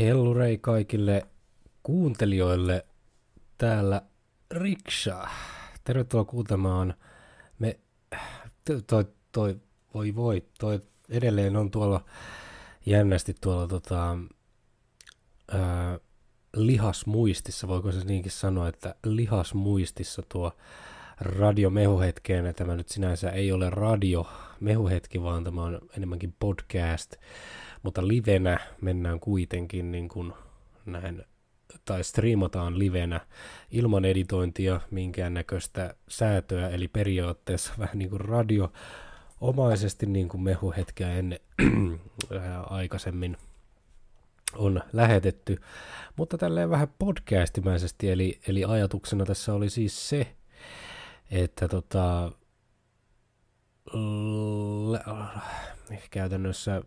Hellurei kaikille kuuntelijoille täällä Riksha. Tervetuloa kuuntelemaan. Me, toi, toi, voi voi, toi edelleen on tuolla jännästi tuolla tota, ää, lihasmuistissa, voiko se niinkin sanoa, että lihasmuistissa tuo radio mehuhetkeen. Tämä nyt sinänsä ei ole radio mehuhetki, vaan tämä on enemmänkin podcast mutta livenä mennään kuitenkin niin kuin näin, tai striimataan livenä ilman editointia, minkäännäköistä säätöä, eli periaatteessa vähän niin kuin radio omaisesti niin kuin mehuhetkeä ennen aikaisemmin on lähetetty, mutta tälleen vähän podcastimäisesti, eli, eli ajatuksena tässä oli siis se, että tota, l- käytännössä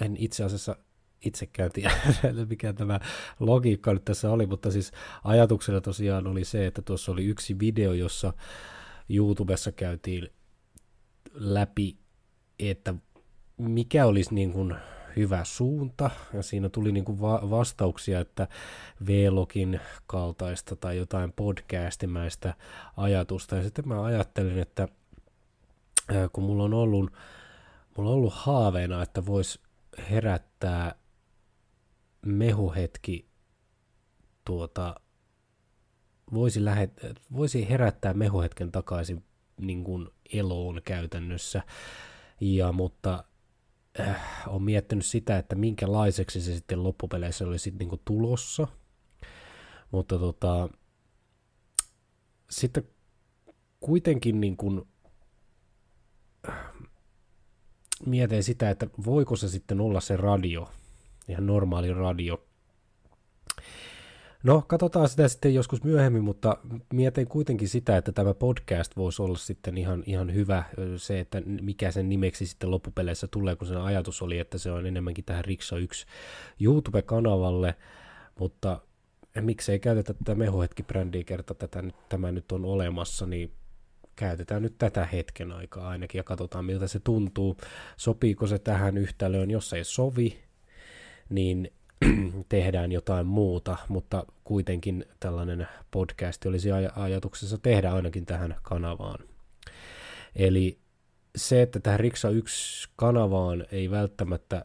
en itse asiassa itsekään tiedä, mikä tämä logiikka nyt tässä oli, mutta siis ajatuksena tosiaan oli se, että tuossa oli yksi video, jossa YouTubessa käytiin läpi, että mikä olisi niin kuin hyvä suunta, ja siinä tuli niin kuin va- vastauksia, että Vlogin kaltaista tai jotain podcastimäistä ajatusta, ja sitten mä ajattelin, että kun mulla on ollut, mulla on ollut haaveena, että voisi herättää mehuhetki tuota, voisi, lähet, voisi herättää mehuhetken takaisin niin kuin eloon käytännössä, ja, mutta äh, on miettinyt sitä, että minkälaiseksi se sitten loppupeleissä oli sitten niin kuin tulossa, mutta tota, sitten kuitenkin niin kuin, mietin sitä, että voiko se sitten olla se radio, ihan normaali radio. No, katsotaan sitä sitten joskus myöhemmin, mutta mietin kuitenkin sitä, että tämä podcast voisi olla sitten ihan, ihan hyvä se, että mikä sen nimeksi sitten loppupeleissä tulee, kun sen ajatus oli, että se on enemmänkin tähän Riksa 1 YouTube-kanavalle, mutta miksei käytetä tätä mehuhetki-brändiä kerta tätä, tämä nyt on olemassa, niin käytetään nyt tätä hetken aikaa ainakin ja katsotaan miltä se tuntuu. Sopiiko se tähän yhtälöön, jos ei sovi, niin tehdään jotain muuta, mutta kuitenkin tällainen podcast olisi aj- ajatuksessa tehdä ainakin tähän kanavaan. Eli se, että tähän Riksa 1 kanavaan ei välttämättä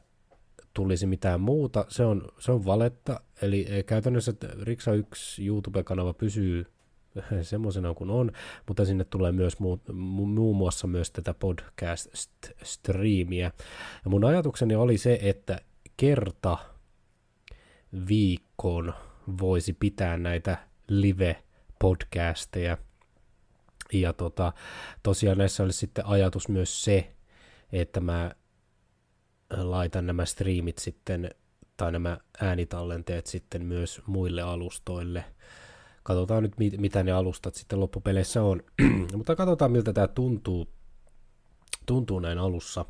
tulisi mitään muuta, se on, se on valetta. Eli käytännössä Riksa 1 YouTube-kanava pysyy semmoisena kuin on, mutta sinne tulee myös muu, muun muassa myös tätä podcast-striimiä. Ja mun ajatukseni oli se, että kerta viikkoon voisi pitää näitä live-podcasteja. Ja tota, tosiaan näissä olisi sitten ajatus myös se, että mä laitan nämä striimit sitten, tai nämä äänitallenteet sitten myös muille alustoille – katsotaan nyt, mitä ne alustat sitten loppupeleissä on. Mutta katsotaan, miltä tämä tuntuu, tuntuu näin alussa.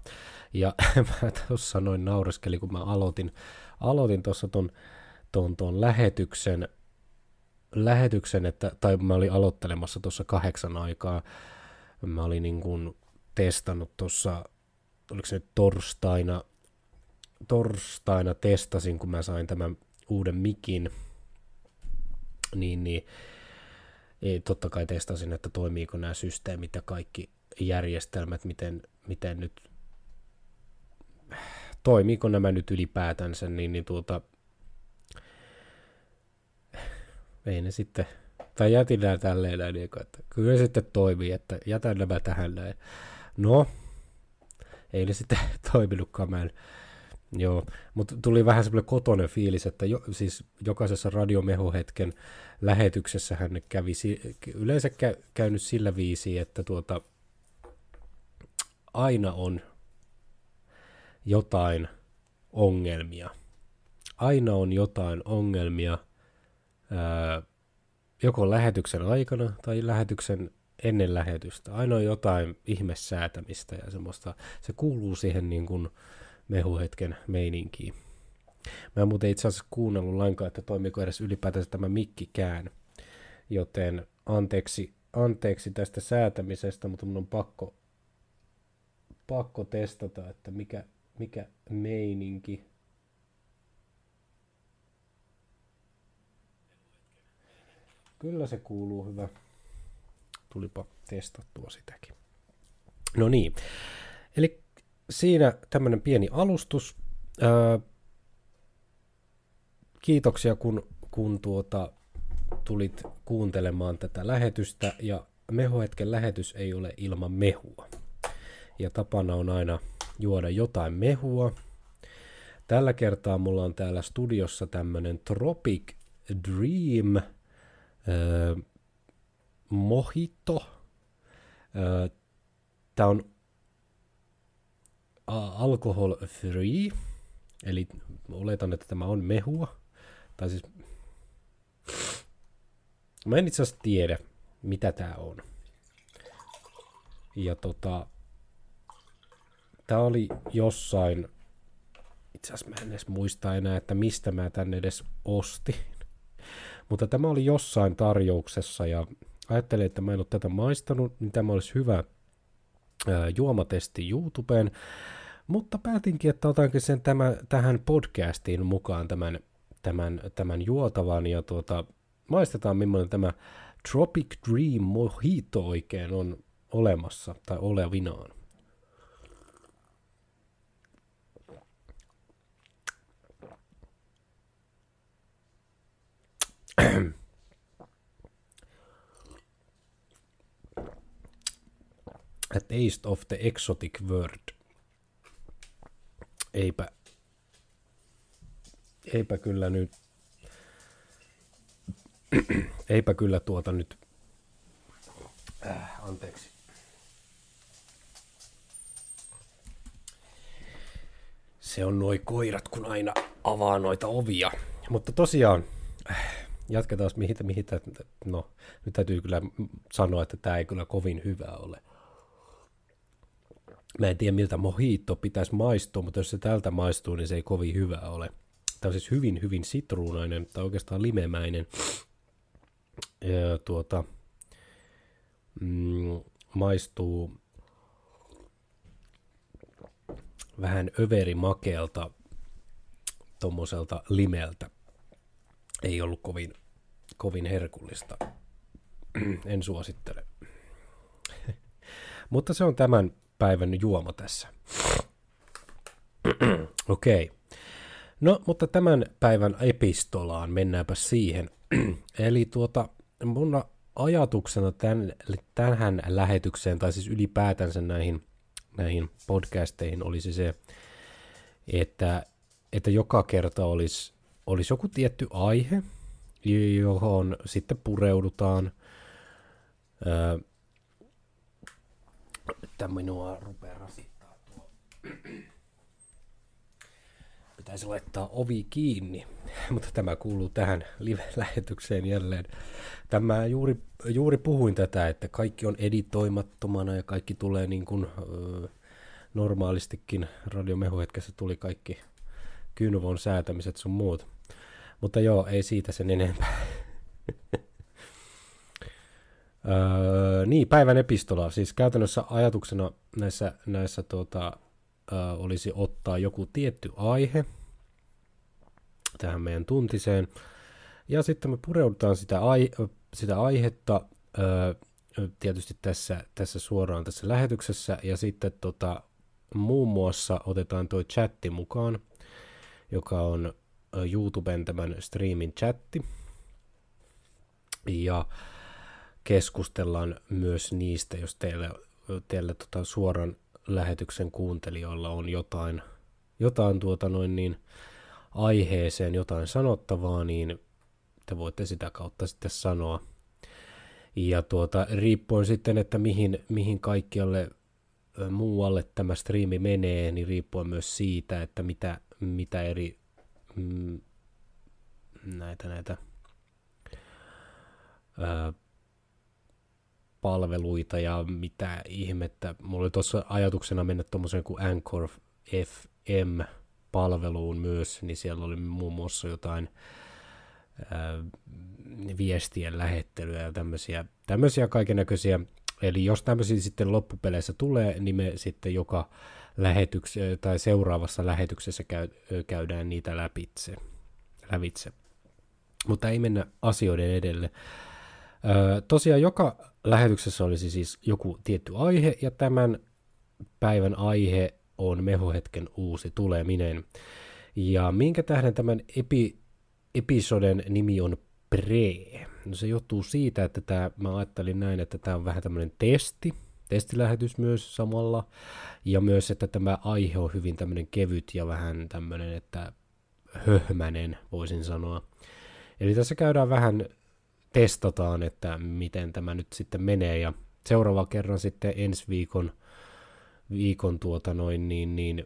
Ja mä tuossa noin naureskelin, kun mä aloitin, aloitin tuossa ton, ton, ton lähetyksen, lähetyksen että, tai mä olin aloittelemassa tuossa kahdeksan aikaa. Mä olin niin kuin testannut tuossa, oliko se nyt torstaina, torstaina testasin, kun mä sain tämän uuden mikin, niin, niin totta kai testasin, että toimiiko nämä systeemit ja kaikki järjestelmät, miten, miten nyt toimiiko nämä nyt ylipäätänsä, niin, niin tuota, ei ne sitten, tai jätin nämä tälleen näin, niin että kyllä sitten toimii, että jätän nämä tähän näin. No, ei ne sitten toiminutkaan, mä en, Joo, mutta tuli vähän semmoinen kotonen fiilis, että jo, siis jokaisessa radiomehuhetken lähetyksessä hän kävi, yleensä kä, käynyt sillä viisi, että tuota, aina on jotain ongelmia. Aina on jotain ongelmia ää, joko lähetyksen aikana tai lähetyksen ennen lähetystä. Aina on jotain ihmesäätämistä ja semmoista, se kuuluu siihen niin kuin, mehuhetken meininkiä. Mä en muuten itse asiassa kuunnellut lainkaan, että toimiko edes ylipäätänsä tämä mikkikään, joten anteeksi, anteeksi tästä säätämisestä, mutta mun on pakko, pakko testata, että mikä, mikä meininki. Kyllä se kuuluu hyvä. Tulipa testattua sitäkin. No niin, eli siinä tämmöinen pieni alustus. Öö, kiitoksia kun, kun tuota, tulit kuuntelemaan tätä lähetystä ja mehuhetken lähetys ei ole ilman mehua. Ja tapana on aina juoda jotain mehua. Tällä kertaa mulla on täällä studiossa tämmönen Tropic Dream äh, Mojito. Äh, Tämä on alcohol free, eli oletan, että tämä on mehua. Tai siis Mä en itse asiassa tiedä, mitä tää on. Ja tota, tää oli jossain, itse asiassa mä en edes muista enää, että mistä mä tänne edes ostin. Mutta tämä oli jossain tarjouksessa ja ajattelin, että mä en ole tätä maistanut, niin tämä olisi hyvä juomatesti YouTubeen. Mutta päätinkin, että otankin sen tämä, tähän podcastiin mukaan tämän, tämän, tämän juotavan ja tuota, maistetaan, millainen tämä Tropic Dream Mojito oikein on olemassa tai olevinaan. A taste of the exotic world. Eipä, eipä kyllä nyt eipä kyllä tuota nyt... Äh, anteeksi. Se on noi koirat, kun aina avaa noita ovia. Mutta tosiaan, äh, jatketaan mihin, mihin no nyt täytyy kyllä sanoa, että tämä ei kyllä kovin hyvä ole. Mä en tiedä miltä mojito pitäisi maistua, mutta jos se tältä maistuu, niin se ei kovin hyvä ole. Tämä on siis hyvin, hyvin sitruunainen tai oikeastaan limemäinen ja, tuota, mm, maistuu vähän överimakeelta tuommoiselta limeltä. Ei ollut kovin, kovin herkullista. en suosittele. Mutta se on tämän päivän juoma tässä. Okei. Okay. No, mutta tämän päivän epistolaan mennäänpä siihen. Eli tuota, mun ajatuksena tämän, tähän lähetykseen, tai siis ylipäätänsä näihin, näihin podcasteihin olisi se, että, että joka kerta olisi, olisi joku tietty aihe, johon sitten pureudutaan. Tämä minua rupeaa rasittaa tuo. Pitäisi laittaa ovi kiinni, mutta tämä kuuluu tähän live-lähetykseen jälleen. Tämä juuri, juuri puhuin tätä, että kaikki on editoimattomana ja kaikki tulee niin kuin ö, normaalistikin radiomehuhetkessä tuli kaikki kynvon säätämiset sun muut. Mutta joo, ei siitä sen enempää. öö, niin, päivän epistola. Siis käytännössä ajatuksena näissä, näissä tuota, ö, olisi ottaa joku tietty aihe tähän meidän tuntiseen. Ja sitten me pureudutaan sitä ai- sitä aihetta ö, tietysti tässä, tässä suoraan tässä lähetyksessä, ja sitten tota, muun muassa otetaan tuo chatti mukaan, joka on YouTuben tämän streamin chatti, ja keskustellaan myös niistä, jos teillä, teillä tota suoran lähetyksen kuuntelijoilla on jotain, jotain tuota noin niin aiheeseen jotain sanottavaa, niin te voitte sitä kautta sitten sanoa. Ja tuota, riippuen sitten, että mihin, mihin kaikkialle muualle tämä striimi menee, niin riippuen myös siitä, että mitä, mitä eri mm, näitä, näitä ää, palveluita ja mitä ihmettä. Mulla oli tuossa ajatuksena mennä tuommoisen kuin Anchor FM-palveluun myös, niin siellä oli muun muassa jotain viestien lähettelyä ja tämmöisiä, tämmöisiä kaikennäköisiä. Eli jos tämmöisiä sitten loppupeleissä tulee, niin me sitten joka lähetyksessä tai seuraavassa lähetyksessä käy, käydään niitä läpitse, lävitse. Mutta ei mennä asioiden edelle. Tosiaan joka lähetyksessä olisi siis joku tietty aihe, ja tämän päivän aihe on mehuhetken uusi tuleminen. Ja minkä tähden tämän epi, episoden nimi on Pre? No se johtuu siitä, että tämä, mä ajattelin näin, että tämä on vähän tämmöinen testi, testilähetys myös samalla, ja myös, että tämä aihe on hyvin tämmöinen kevyt ja vähän tämmöinen, että höhmänen, voisin sanoa. Eli tässä käydään vähän, testataan, että miten tämä nyt sitten menee, ja seuraava kerran sitten ensi viikon, viikon tuota noin, niin, niin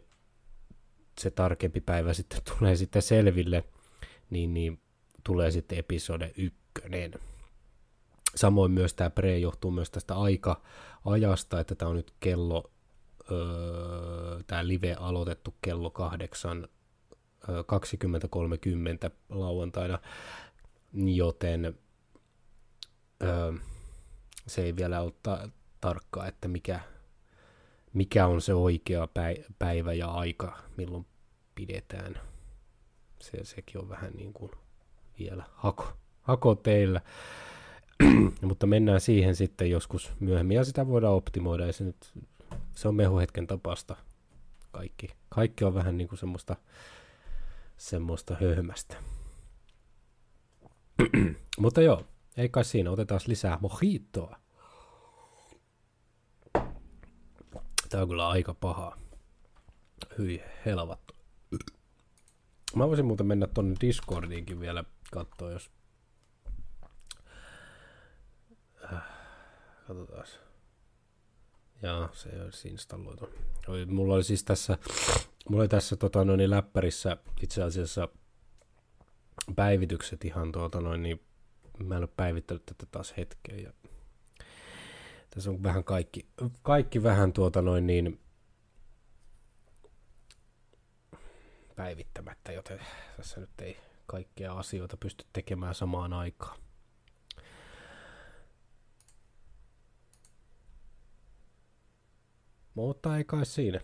se tarkempi päivä sitten tulee sitten selville, niin, niin tulee sitten episode ykkönen. Samoin myös tämä pre johtuu myös tästä aika-ajasta, että tämä on nyt kello, öö, tämä live aloitettu kello 8 20.30 lauantaina, joten öö, se ei vielä ole ta- tarkkaa, että mikä, mikä on se oikea päivä ja aika, milloin pidetään. Se, sekin on vähän niin kuin vielä hako, hako teillä. Mutta mennään siihen sitten joskus myöhemmin ja sitä voidaan optimoida. Ja se, nyt, se on mehuhetken tapasta. Kaikki, kaikki on vähän niin kuin semmoista, semmoista höhmästä. Mutta joo, ei kai siinä. Otetaan lisää mojitoa. Tää on kyllä aika paha. Hyi helvattu. Mä voisin muuten mennä tonne Discordiinkin vielä katsoa, jos... Äh, katsotaan. Jaa, se ei olisi installoitu. Mulla oli siis tässä, mulla oli tässä tota, noin, niin läppärissä itse asiassa päivitykset ihan tuota noin, niin mä en ole päivittänyt tätä taas hetkeen. Ja tässä on vähän kaikki, kaikki vähän tuota noin niin päivittämättä, joten tässä nyt ei kaikkia asioita pysty tekemään samaan aikaan. Mutta ei kai siinä.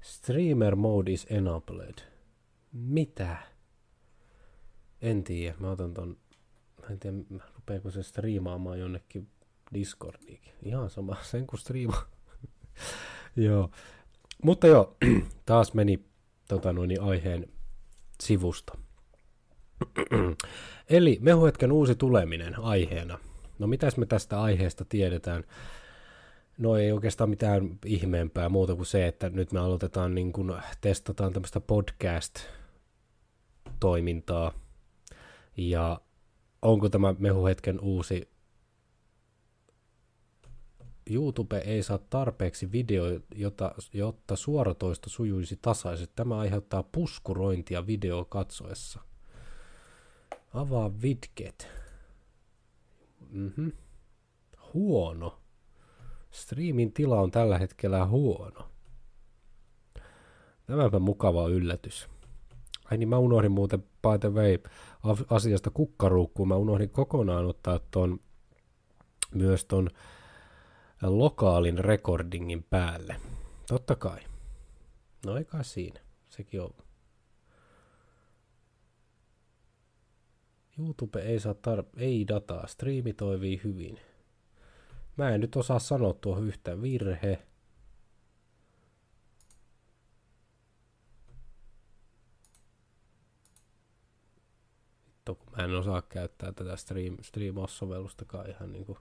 Streamer mode is enabled. Mitä? En tiedä. Mä otan ton... Mä en tiedä, rupeeko se striimaamaan jonnekin Discordiinkin. Ihan sama, sen kun striima. joo. Mutta joo, taas meni tota noin, aiheen sivusta. Eli mehuhetken uusi tuleminen aiheena. No mitäs me tästä aiheesta tiedetään? No ei oikeastaan mitään ihmeempää muuta kuin se, että nyt me aloitetaan niin kuin, testataan tämmöistä podcast-toimintaa. Ja onko tämä mehuhetken uusi YouTube ei saa tarpeeksi videoita, jotta suoratoisto sujuisi tasaisesti. Tämä aiheuttaa puskurointia video katsoessa. Avaa widget. Mm-hmm. Huono. Striimin tila on tällä hetkellä huono. Tämäpä mukava yllätys. Ai niin, mä unohdin muuten by the way asiasta kukkaruukkuun. Mä unohdin kokonaan ottaa ton, myös ton lokaalin recordingin päälle. Totta kai. No ei kai siinä. Sekin on. YouTube ei saa tar- ei dataa. Striimi toimii hyvin. Mä en nyt osaa sanoa tuo yhtä virhe. Vittu, kun mä en osaa käyttää tätä stream, streamaussovellustakaan ihan niinku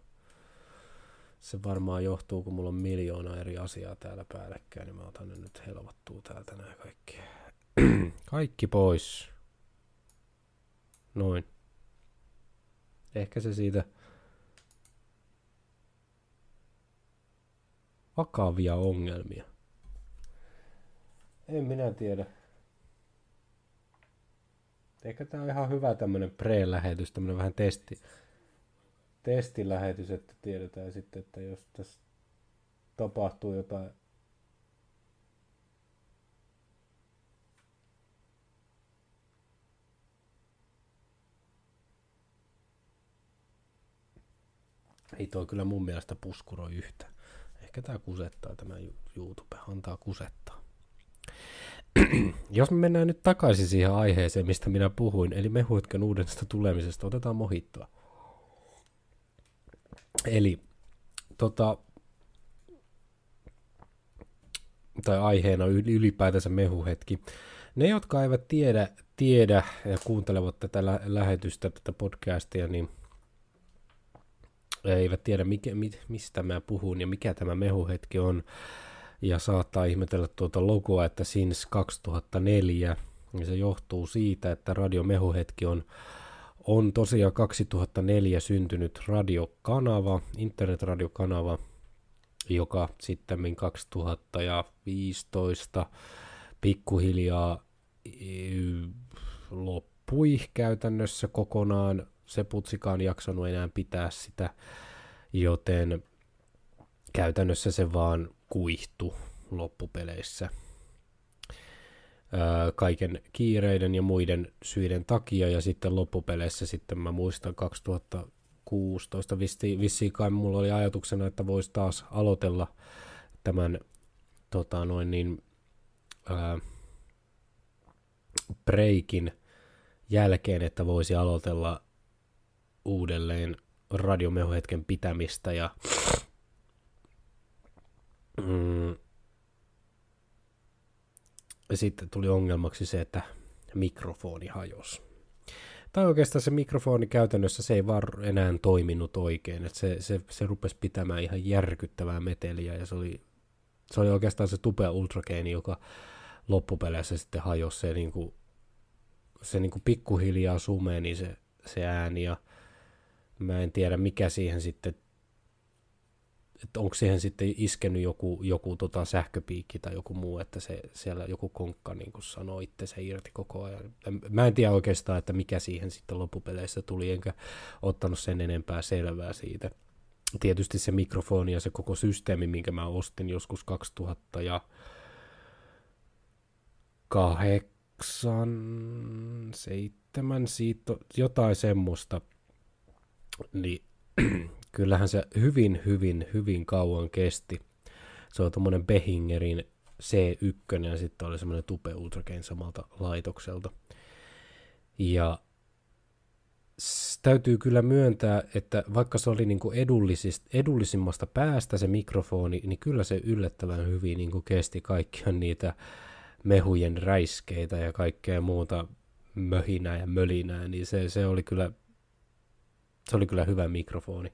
se varmaan johtuu, kun mulla on miljoona eri asiaa täällä päällekkäin, niin mä otan ne nyt helvattua täältä nämä kaikki. kaikki pois. Noin. Ehkä se siitä vakavia ongelmia. En minä tiedä. Ehkä tää on ihan hyvä tämmönen pre-lähetys, tämmönen vähän testi, testilähetys, että tiedetään sitten, että jos tässä tapahtuu jotain Ei toi kyllä mun mielestä puskuroi yhtä. Ehkä tää kusettaa tämä YouTube, antaa kusettaa. jos me mennään nyt takaisin siihen aiheeseen, mistä minä puhuin, eli mehuhetken uudesta tulemisesta, otetaan mohittoa. Eli tota, tai aiheena ylipäätänsä mehuhetki. Ne, jotka eivät tiedä, tiedä ja kuuntelevat tätä lä- lähetystä, tätä podcastia, niin eivät tiedä, mikä, mistä mä puhun ja mikä tämä mehuhetki on. Ja saattaa ihmetellä tuota logoa, että since 2004. Ja se johtuu siitä, että Radio Mehuhetki on, on tosiaan 2004 syntynyt radiokanava, internetradiokanava, joka sitten 2015 pikkuhiljaa loppui käytännössä kokonaan. Se putsikaan jaksanut enää pitää sitä, joten käytännössä se vaan kuihtu loppupeleissä. Kaiken kiireiden ja muiden syiden takia, ja sitten loppupeleissä sitten mä muistan 2016 vissiin, vissiin kai mulla oli ajatuksena, että voisi taas aloitella tämän tota noin niin, ää, breakin jälkeen, että voisi aloitella uudelleen radiomehuhetken pitämistä ja mm, sitten tuli ongelmaksi se, että mikrofoni hajosi. Tai oikeastaan se mikrofoni käytännössä se ei vaan enää toiminut oikein, että se, se, se rupesi pitämään ihan järkyttävää meteliä ja se oli, se oli oikeastaan se tupea ultrageeni, joka loppupeleissä sitten hajosi se, niin kuin, se niin kuin pikkuhiljaa sumeni se, se ääni ja mä en tiedä mikä siihen sitten että onko siihen sitten iskenyt joku, joku tota sähköpiikki tai joku muu, että se, siellä joku konkka niin kuin sanoo itse se irti koko ajan. Mä en tiedä oikeastaan, että mikä siihen sitten loppupeleissä tuli, enkä ottanut sen enempää selvää siitä. Tietysti se mikrofoni ja se koko systeemi, minkä mä ostin joskus 2000 ja kahdeksan, seitsemän, siitä, jotain semmoista, niin kyllähän se hyvin, hyvin, hyvin kauan kesti. Se on tuommoinen Behingerin C1 ja sitten oli semmoinen Tupe Ultragain samalta laitokselta. Ja täytyy kyllä myöntää, että vaikka se oli niin kuin edullisimmasta päästä se mikrofoni, niin kyllä se yllättävän hyvin niin kuin kesti kaikkia niitä mehujen räiskeitä ja kaikkea muuta möhinää ja mölinää, niin se, se oli kyllä se oli kyllä hyvä mikrofoni.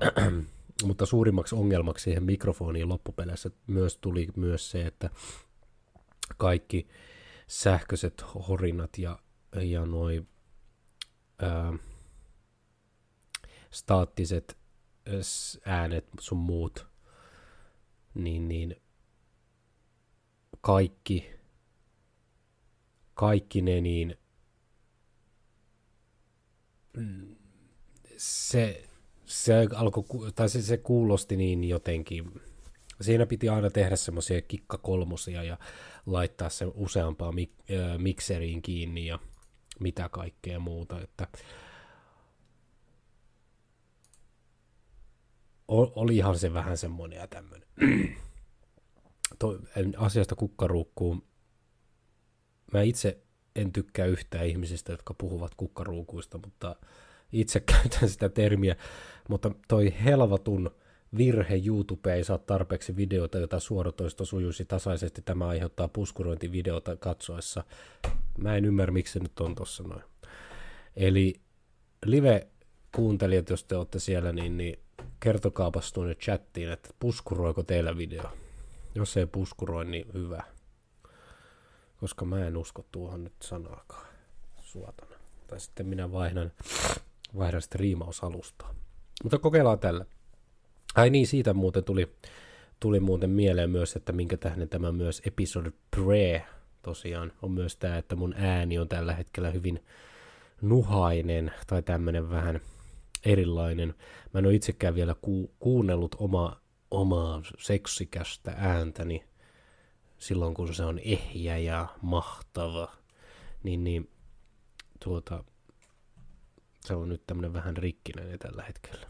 Mutta suurimmaksi ongelmaksi siihen mikrofoniin loppupeleissä myös tuli myös se, että kaikki sähköiset horinat ja, ja noin staattiset äänet sun muut, niin, niin kaikki, kaikki ne niin se se, alkoi, tai se, se kuulosti niin jotenkin, siinä piti aina tehdä semmoisia kikkakolmosia ja laittaa se useampaa mik, äh, mikseriin kiinni ja mitä kaikkea muuta, että olihan se vähän semmoinen ja tämmöinen. asiasta kukkaruukkuun. Mä itse en tykkää yhtään ihmisistä, jotka puhuvat kukkaruukuista, mutta itse käytän sitä termiä, mutta toi helvatun virhe YouTube ei saa tarpeeksi videota, jota suoratoisto sujuisi tasaisesti. Tämä aiheuttaa puskurointivideota katsoessa. Mä en ymmärrä, miksi se nyt on tossa noin. Eli live-kuuntelijat, jos te olette siellä, niin, niin kertokaapas tuonne chattiin, että puskuroiko teillä video. Jos ei puskuroi, niin hyvä. Koska mä en usko tuohon nyt sanaakaan suotana. Tai sitten minä vaihdan vaihda striimausalustaa. Mutta kokeillaan tällä. Ai niin, siitä muuten tuli, tuli muuten mieleen myös, että minkä tähden tämä myös episode pre tosiaan on myös tämä, että mun ääni on tällä hetkellä hyvin nuhainen tai tämmöinen vähän erilainen. Mä en ole itsekään vielä ku- kuunnellut oma, omaa seksikästä ääntäni silloin, kun se on ehjä ja mahtava. Niin, niin tuota, se on nyt tämmöinen vähän rikkinäinen tällä hetkellä.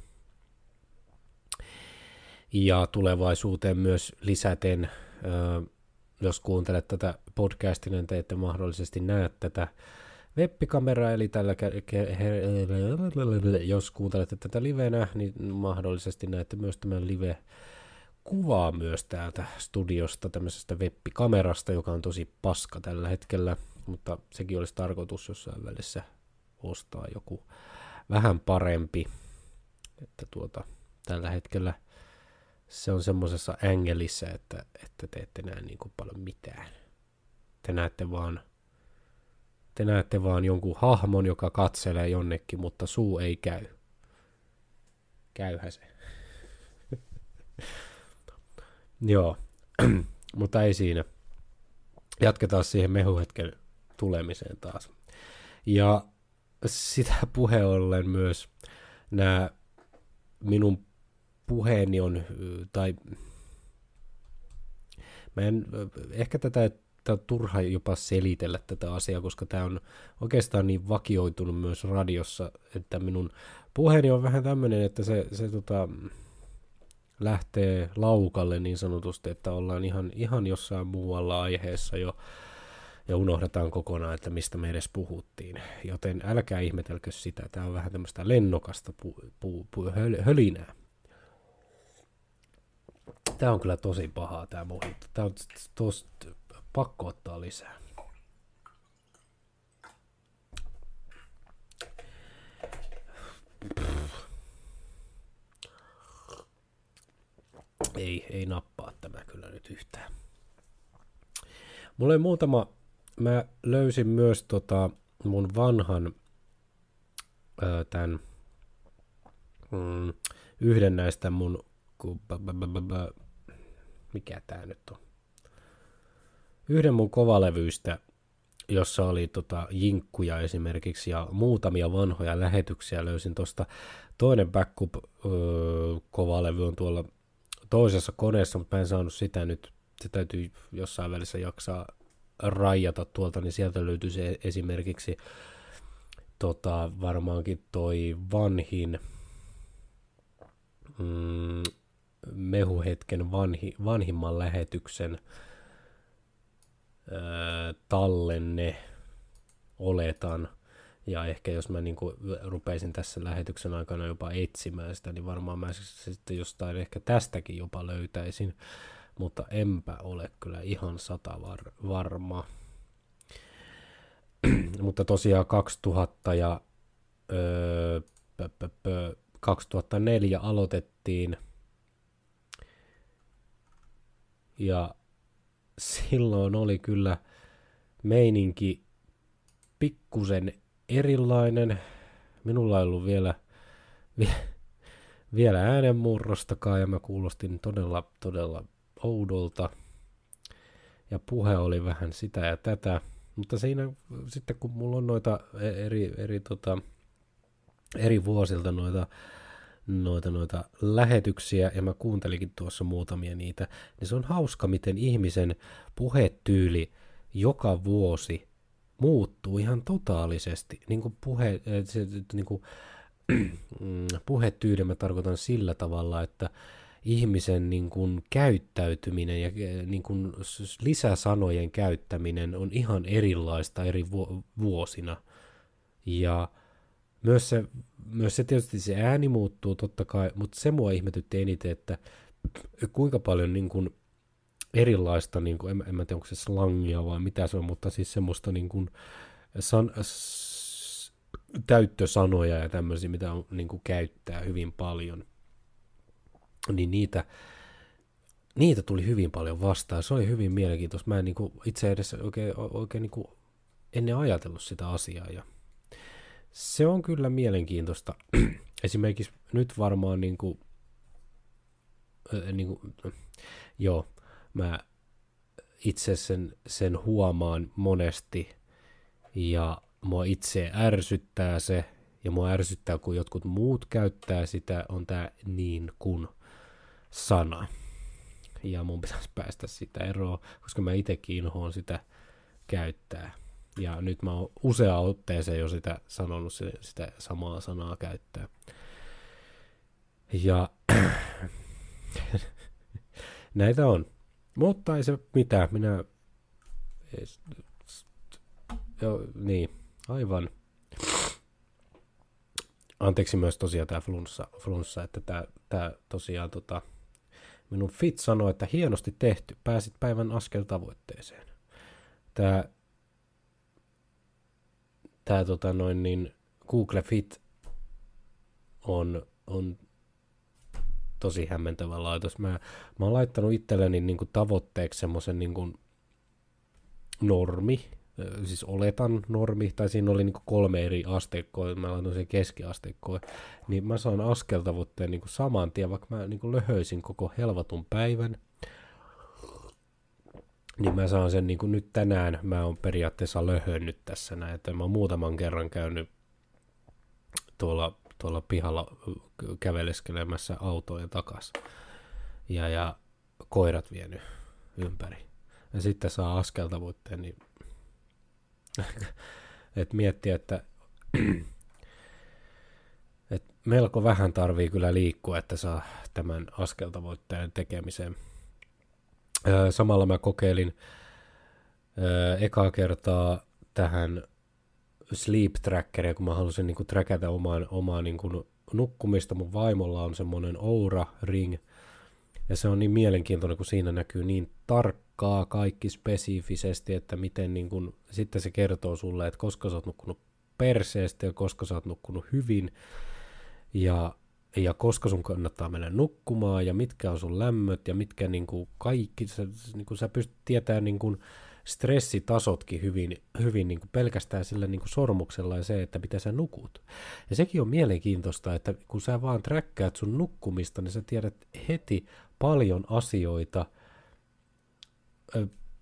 Ja tulevaisuuteen myös lisäten jos kuuntelet tätä podcastia, niin te ette mahdollisesti näe tätä webbikameraa, eli tällä jos kuuntelette tätä livenä, niin mahdollisesti näette myös tämän live kuvaa myös täältä studiosta, tämmöisestä webbikamerasta, joka on tosi paska tällä hetkellä, mutta sekin olisi tarkoitus jossain välissä ostaa joku vähän parempi, että tuota, tällä hetkellä se on semmoisessa ängelissä, että, että te ette näe niin kuin paljon mitään. Te näette vaan te näette vaan jonkun hahmon, joka katselee jonnekin, mutta suu ei käy. Käyhä se. Joo, mutta ei siinä. Jatketaan siihen mehuhetken tulemiseen taas. Ja sitä puhe ollen myös nämä minun puheeni on, tai mä en, ehkä tätä on turha jopa selitellä tätä asiaa, koska tämä on oikeastaan niin vakioitunut myös radiossa, että minun puheeni on vähän tämmöinen, että se, se tota, lähtee laukalle niin sanotusti, että ollaan ihan, ihan jossain muualla aiheessa jo ja unohdetaan kokonaan, että mistä me edes puhuttiin. Joten älkää ihmetelkö sitä, tämä on vähän tämmöistä lennokasta pu, pu, pu, höl, hölinää. Tämä on kyllä tosi pahaa tämä mojito. Tämä on tos, pakko ottaa lisää. Ei, ei nappaa tämä kyllä nyt yhtään. Mulla oli muutama, mä löysin myös tota mun vanhan ää, tämän mm, yhden näistä mun, mikä tää nyt on, yhden mun kovalevyistä, jossa oli tota jinkkuja esimerkiksi ja muutamia vanhoja lähetyksiä löysin tuosta. Toinen backup-kovalevy on tuolla toisessa koneessa, mutta mä en saanut sitä nyt, se täytyy jossain välissä jaksaa rajata tuolta, niin sieltä löytyy se esimerkiksi tota, varmaankin toi vanhin mm, mehuhetken vanhi, vanhimman lähetyksen öö, tallenne, oletan. Ja ehkä jos mä niin rupeisin tässä lähetyksen aikana jopa etsimään sitä, niin varmaan mä sitten jostain ehkä tästäkin jopa löytäisin. Mutta enpä ole kyllä ihan sata var- varma. mutta tosiaan 2000 ja öö, pö, pö, pö, 2004 aloitettiin. Ja silloin oli kyllä meininki pikkusen erilainen. Minulla ei ollut vielä, vielä, vielä äänenmurrostakaan ja mä kuulostin todella, todella oudolta. Ja puhe oli vähän sitä ja tätä. Mutta siinä sitten kun mulla on noita e- eri, eri, tota, eri vuosilta noita noita, noita lähetyksiä, ja mä kuuntelinkin tuossa muutamia niitä, niin se on hauska, miten ihmisen puhetyyli joka vuosi muuttuu ihan totaalisesti. Niin kuin puhe, se, niin kuin, puhetyyli mä tarkoitan sillä tavalla, että ihmisen niin kuin, käyttäytyminen ja niin kuin, lisäsanojen käyttäminen on ihan erilaista eri vuosina. Ja myös se, myös se tietysti se ääni muuttuu totta kai, mutta se mua ihmetytti eniten, että kuinka paljon niin kuin erilaista, niin kuin, en, en mä tiedä onko se slangia vai mitä se on, mutta siis semmoista niin kuin san, s, täyttösanoja ja tämmöisiä, mitä on, niin kuin käyttää hyvin paljon, niin niitä, niitä tuli hyvin paljon vastaan. Se oli hyvin mielenkiintoista. Mä en niin kuin, itse edes oikein, oikein niin kuin, ennen ajatellut sitä asiaa ja se on kyllä mielenkiintoista. Esimerkiksi nyt varmaan niin kuin, niin kuin, joo, mä itse sen, sen huomaan monesti ja mua itse ärsyttää se ja mua ärsyttää, kun jotkut muut käyttää sitä, on tämä niin kuin sana. Ja mun pitäisi päästä sitä eroon, koska mä itsekin inhoon sitä käyttää. Ja nyt mä oon usea otteeseen jo sitä sanonut, sitä samaa sanaa käyttää. Ja näitä on. Mutta ei se mitään, minä... Ei, jo, niin, aivan. Anteeksi myös tosiaan tämä flunssa, flunssa että tämä, tämä tosiaan tota, minun Fit sanoi, että hienosti tehty, pääsit päivän askel tavoitteeseen. Tämä, tämä tota noin niin, Google Fit on, on tosi hämmentävä laitos. Mä, mä oon laittanut itselleni niin kuin tavoitteeksi semmoisen niin kuin normi, siis oletan normi, tai siinä oli niin kolme eri asteikkoa, mä laitoin sen keskiasteikkoon, niin mä saan askeltavoitteen niin saman tien, vaikka mä niin löhöisin koko helvatun päivän, niin mä saan sen niin nyt tänään, mä oon periaatteessa löhönnyt tässä näin, että mä oon muutaman kerran käynyt tuolla, tuolla pihalla käveleskelemässä autojen takas. Ja, ja koirat vienyt ympäri. Ja sitten saa askeltavoitteen, niin et miettiä, että et melko vähän tarvii kyllä liikkua, että saa tämän askeltavoitteen tekemiseen. samalla mä kokeilin ekaa kertaa tähän sleep trackeria, kun mä halusin niin trackata omaa, omaa niin kuin nukkumista. Mun vaimolla on semmoinen Oura Ring, ja se on niin mielenkiintoinen, kun siinä näkyy niin tarkkaa kaikki spesifisesti, että miten niin kun, sitten se kertoo sulle, että koska sä oot nukkunut perseestä ja koska sä oot nukkunut hyvin ja, ja koska sun kannattaa mennä nukkumaan ja mitkä on sun lämmöt ja mitkä niin kuin kaikki, sä, niin kuin sä pystyt tietämään niin kuin stressitasotkin hyvin, hyvin niin kuin pelkästään sillä niin kuin sormuksella ja se, että mitä sä nukut. Ja sekin on mielenkiintoista, että kun sä vaan träkkäät sun nukkumista, niin sä tiedät heti paljon asioita,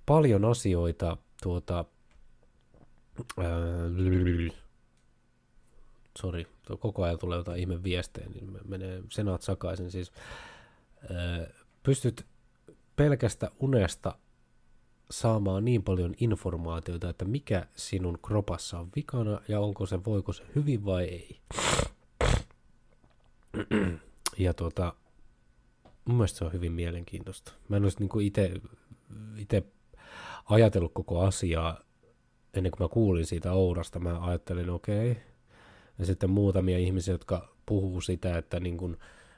paljon asioita tuota, sori, koko ajan tulee jotain ihme viestejä, niin menee senaat sakaisin. Siis, pystyt pelkästä unesta saamaan niin paljon informaatiota, että mikä sinun kropassa on vikana ja onko se, voiko se hyvin vai ei. Ja tuota, mun mielestä se on hyvin mielenkiintoista. Mä en olisi niin itse ajatellut koko asiaa ennen kuin mä kuulin siitä Ourasta. Mä ajattelin, okei. Okay. Ja sitten muutamia ihmisiä, jotka puhuu sitä, että niin kuin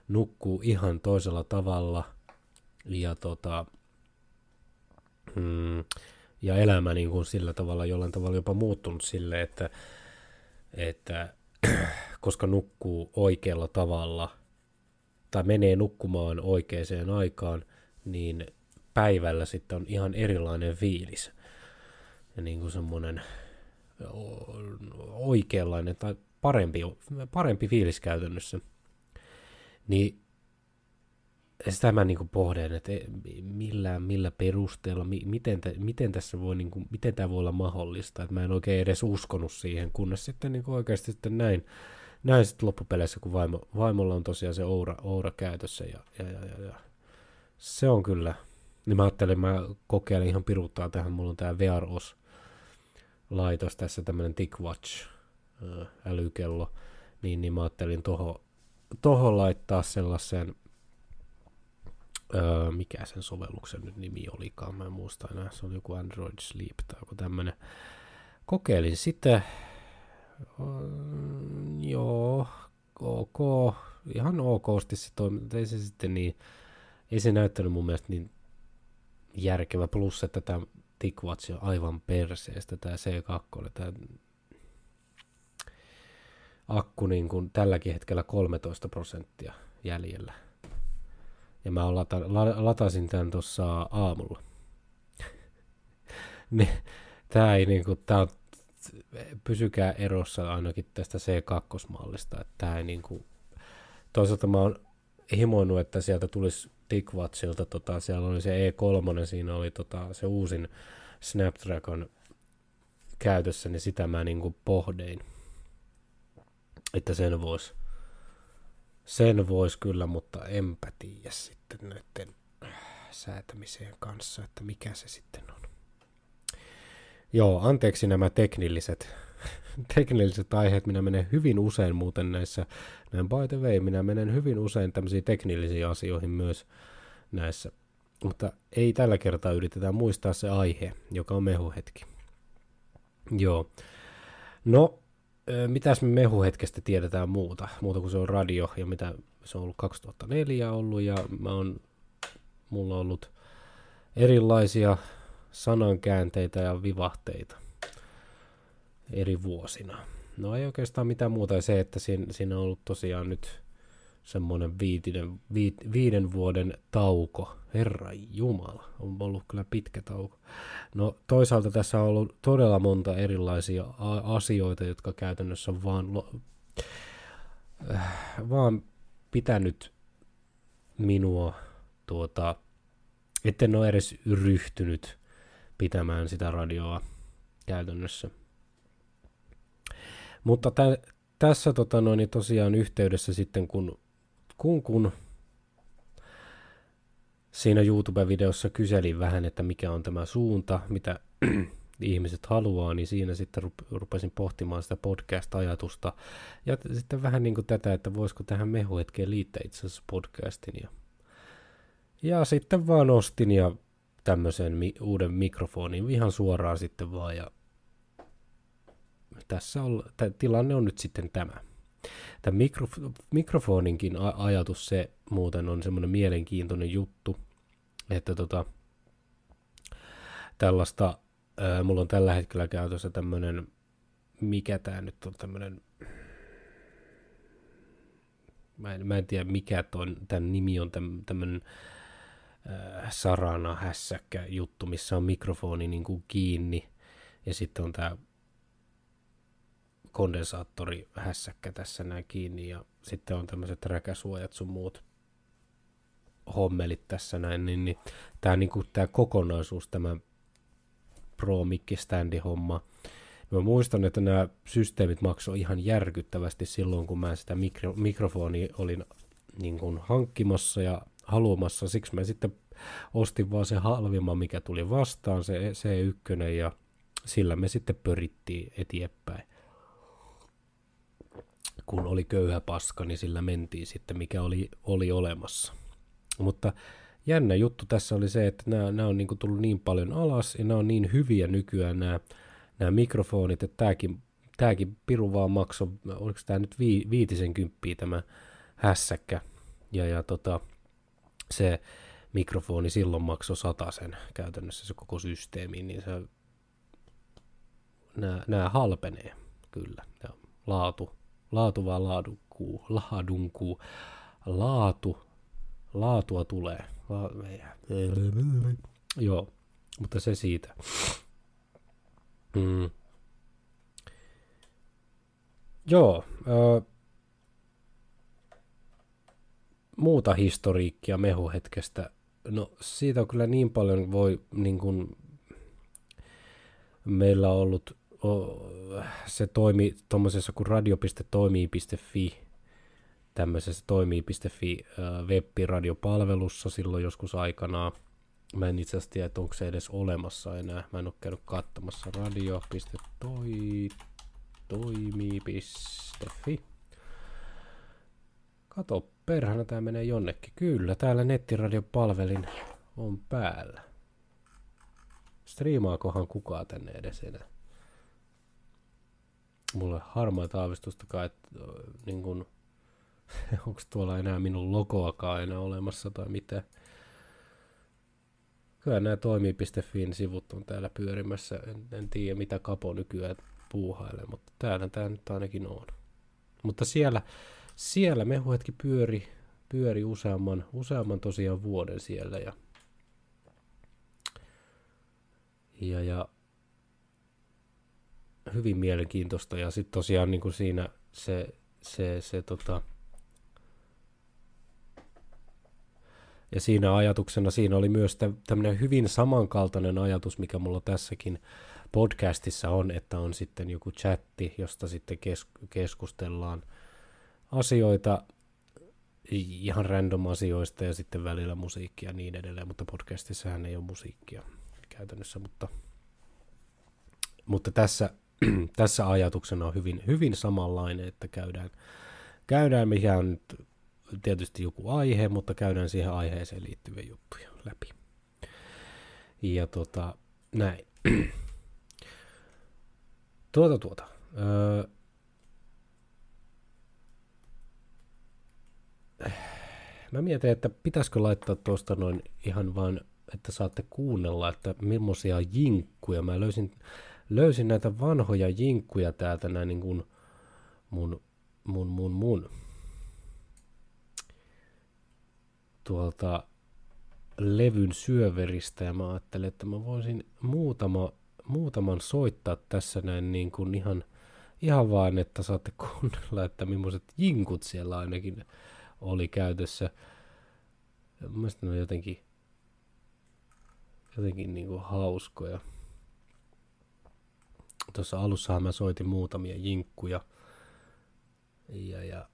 nukkuu ihan toisella tavalla ja, tota, mm, ja elämä niin kuin sillä tavalla jollain tavalla jopa muuttunut sille, että, että koska nukkuu oikealla tavalla – tai menee nukkumaan oikeaan aikaan, niin päivällä sitten on ihan erilainen fiilis. Ja niin kuin semmoinen oikeanlainen tai parempi, parempi fiilis käytännössä. Niin sitä mä niin pohdin, että e, millä, millä perusteella, miten, miten tässä voi, niin kuin, miten tämä voi olla mahdollista. Että mä en oikein edes uskonut siihen, kunnes sitten niin oikeasti sitten näin näin sitten loppupeleissä, kun vaimo, vaimolla on tosiaan se Oura, Oura käytössä. Ja, ja, ja, ja, ja. Se on kyllä. Niin mä ajattelin, mä kokeilen ihan piruttaa tähän. Mulla on tää VROS laitos tässä, tämmönen TickWatch älykello. Niin, niin mä ajattelin toho, toho laittaa sellaisen, öö, mikä sen sovelluksen nyt nimi olikaan, mä en muista enää, se oli joku Android Sleep tai joku tämmönen. Kokeilin sitä, Mm, joo, ok, ihan okosti se toimi, ei se sitten niin, ei se näyttänyt mun mielestä niin järkevä, plus että tämä TickWatch on aivan perseestä, tämä C2, tämä akku niin kuin tälläkin hetkellä 13 prosenttia jäljellä. Ja mä lata, latasin tämän tuossa aamulla. niin, tää ei niinku, tää on pysykää erossa ainakin tästä C2-mallista, että tämä ei niin kuin, toisaalta mä oon himoinut, että sieltä tulisi TickWatchilta, tota, siellä oli se E3, siinä oli tota, se uusin Snapdragon käytössä, niin sitä mä niin kuin pohdein, että sen voisi sen vois kyllä, mutta enpä tiedä sitten näiden säätämiseen kanssa, että mikä se sitten on. Joo, anteeksi nämä teknilliset, teknilliset aiheet. Minä menen hyvin usein muuten näissä, näin by the way, minä menen hyvin usein tämmöisiin teknillisiin asioihin myös näissä mutta ei tällä kertaa yritetä muistaa se aihe, joka on mehuhetki. Joo. No, mitäs me mehuhetkestä tiedetään muuta, muuta kuin se on radio ja mitä se on ollut 2004 ollut ja mä on, mulla on ollut erilaisia sanankäänteitä ja vivahteita eri vuosina. No ei oikeastaan mitään muuta, se, että siinä, siinä on ollut tosiaan nyt semmoinen viitinen, viit, viiden vuoden tauko. Herra Jumala, on ollut kyllä pitkä tauko. No toisaalta tässä on ollut todella monta erilaisia asioita, jotka käytännössä on vaan, äh, vaan pitänyt minua, tuota, etten ole edes ryhtynyt pitämään sitä radioa käytännössä. Mutta tä, tässä tota noin, niin tosiaan yhteydessä sitten, kun, kun, kun siinä YouTube-videossa kyselin vähän, että mikä on tämä suunta, mitä ihmiset haluaa, niin siinä sitten rupesin pohtimaan sitä podcast-ajatusta. Ja sitten vähän niin kuin tätä, että voisiko tähän mehuhetkeen liittää itse asiassa podcastin. Ja, ja sitten vaan ostin ja tämmöisen mi- uuden mikrofonin ihan suoraan sitten vaan. Ja tässä on, t- tilanne on nyt sitten tämä. Tämä mikro- mikrofoninkin ajatus se muuten on semmoinen mielenkiintoinen juttu, että tota, tällaista mulla on tällä hetkellä käytössä tämmönen, mikä tää nyt on tämmönen, mä en, mä en tiedä mikä ton, tämän nimi on tämmönen äh, sarana hässäkkä juttu, missä on mikrofoni niin kuin kiinni ja sitten on tämä kondensaattori hässäkkä tässä näin kiinni ja sitten on tämmöiset räkäsuojat sun muut hommelit tässä näin, niin, niin tämä niinku, tää kokonaisuus, tämä Pro Standi homma. Mä muistan, että nämä systeemit maksoi ihan järkyttävästi silloin, kun mä sitä mikro, mikrofonia olin niin kuin hankkimassa ja haluamassa. Siksi mä sitten ostin vaan se halvimman, mikä tuli vastaan, se C1, ja sillä me sitten pyrittiin eteenpäin. Kun oli köyhä paska, niin sillä mentiin sitten, mikä oli, oli olemassa. Mutta jännä juttu tässä oli se, että nämä, nämä on niin tullut niin paljon alas ja nämä on niin hyviä nykyään nämä, nämä mikrofonit, että tämäkin, tämäkin piru vaan maksoi, oliko tämä nyt vi, viitisen kymppiä tämä hässäkkä ja, ja tota, se mikrofoni silloin maksoi sen käytännössä se koko systeemi, niin se, nämä, nämä halpenee kyllä. Ja laatu, laatu vaan laadunkuu, laadunkuu, laatu, laatua tulee. Joo, mutta se siitä. Mm. Joo, ö, muuta historiikkia mehuhetkestä. No siitä on kyllä niin paljon voi niin kuin, meillä on ollut se toimi tuommoisessa kuin radio.toimii.fi tämmöisessä toimii.fi web-radiopalvelussa silloin joskus aikanaan. Mä en itse asiassa tiedä, että onko se edes olemassa enää. Mä en ole käynyt katsomassa radio.toimii.fi. Kato, perhana tää menee jonnekin. Kyllä, täällä nettiradiopalvelin on päällä. Striimaakohan kukaan tänne edes enää? Mulle harmaita aavistustakaan, että niin kun, onko tuolla enää minun logoakaan enää olemassa tai mitä. Kyllä nämä toimii.fin sivut on täällä pyörimässä. En, en tiedä mitä Kapo nykyään puuhailee, mutta täällä tämä nyt ainakin on. Mutta siellä, siellä mehuhetki pyöri, pyöri useamman, useamman tosiaan vuoden siellä ja, ja, ja hyvin mielenkiintoista. Ja sitten tosiaan niin kuin siinä se, se, se tota, Ja siinä ajatuksena siinä oli myös tämmöinen hyvin samankaltainen ajatus, mikä mulla tässäkin podcastissa on, että on sitten joku chatti, josta sitten kes- keskustellaan asioita, ihan random asioista ja sitten välillä musiikkia ja niin edelleen, mutta podcastissahan ei ole musiikkia käytännössä, mutta, mutta tässä, tässä ajatuksena on hyvin, hyvin samanlainen, että käydään, käydään mikä on nyt tietysti joku aihe, mutta käydään siihen aiheeseen liittyviä juttuja läpi. Ja tota, näin. tuota tuota. Öö, mä mietin, että pitäisikö laittaa tuosta noin ihan vaan, että saatte kuunnella, että millaisia jinkkuja. Mä löysin, löysin näitä vanhoja jinkkuja täältä näin niin kuin mun, mun, mun, mun tuolta levyn syöveristä ja mä ajattelin, että mä voisin muutama, muutaman soittaa tässä näin niin kuin ihan, ihan vaan, että saatte kuunnella, että millaiset jinkut siellä ainakin oli käytössä. Mielestäni ne on jotenkin, jotenkin niin kuin hauskoja. Tuossa alussahan mä soitin muutamia jinkkuja. Ja, ja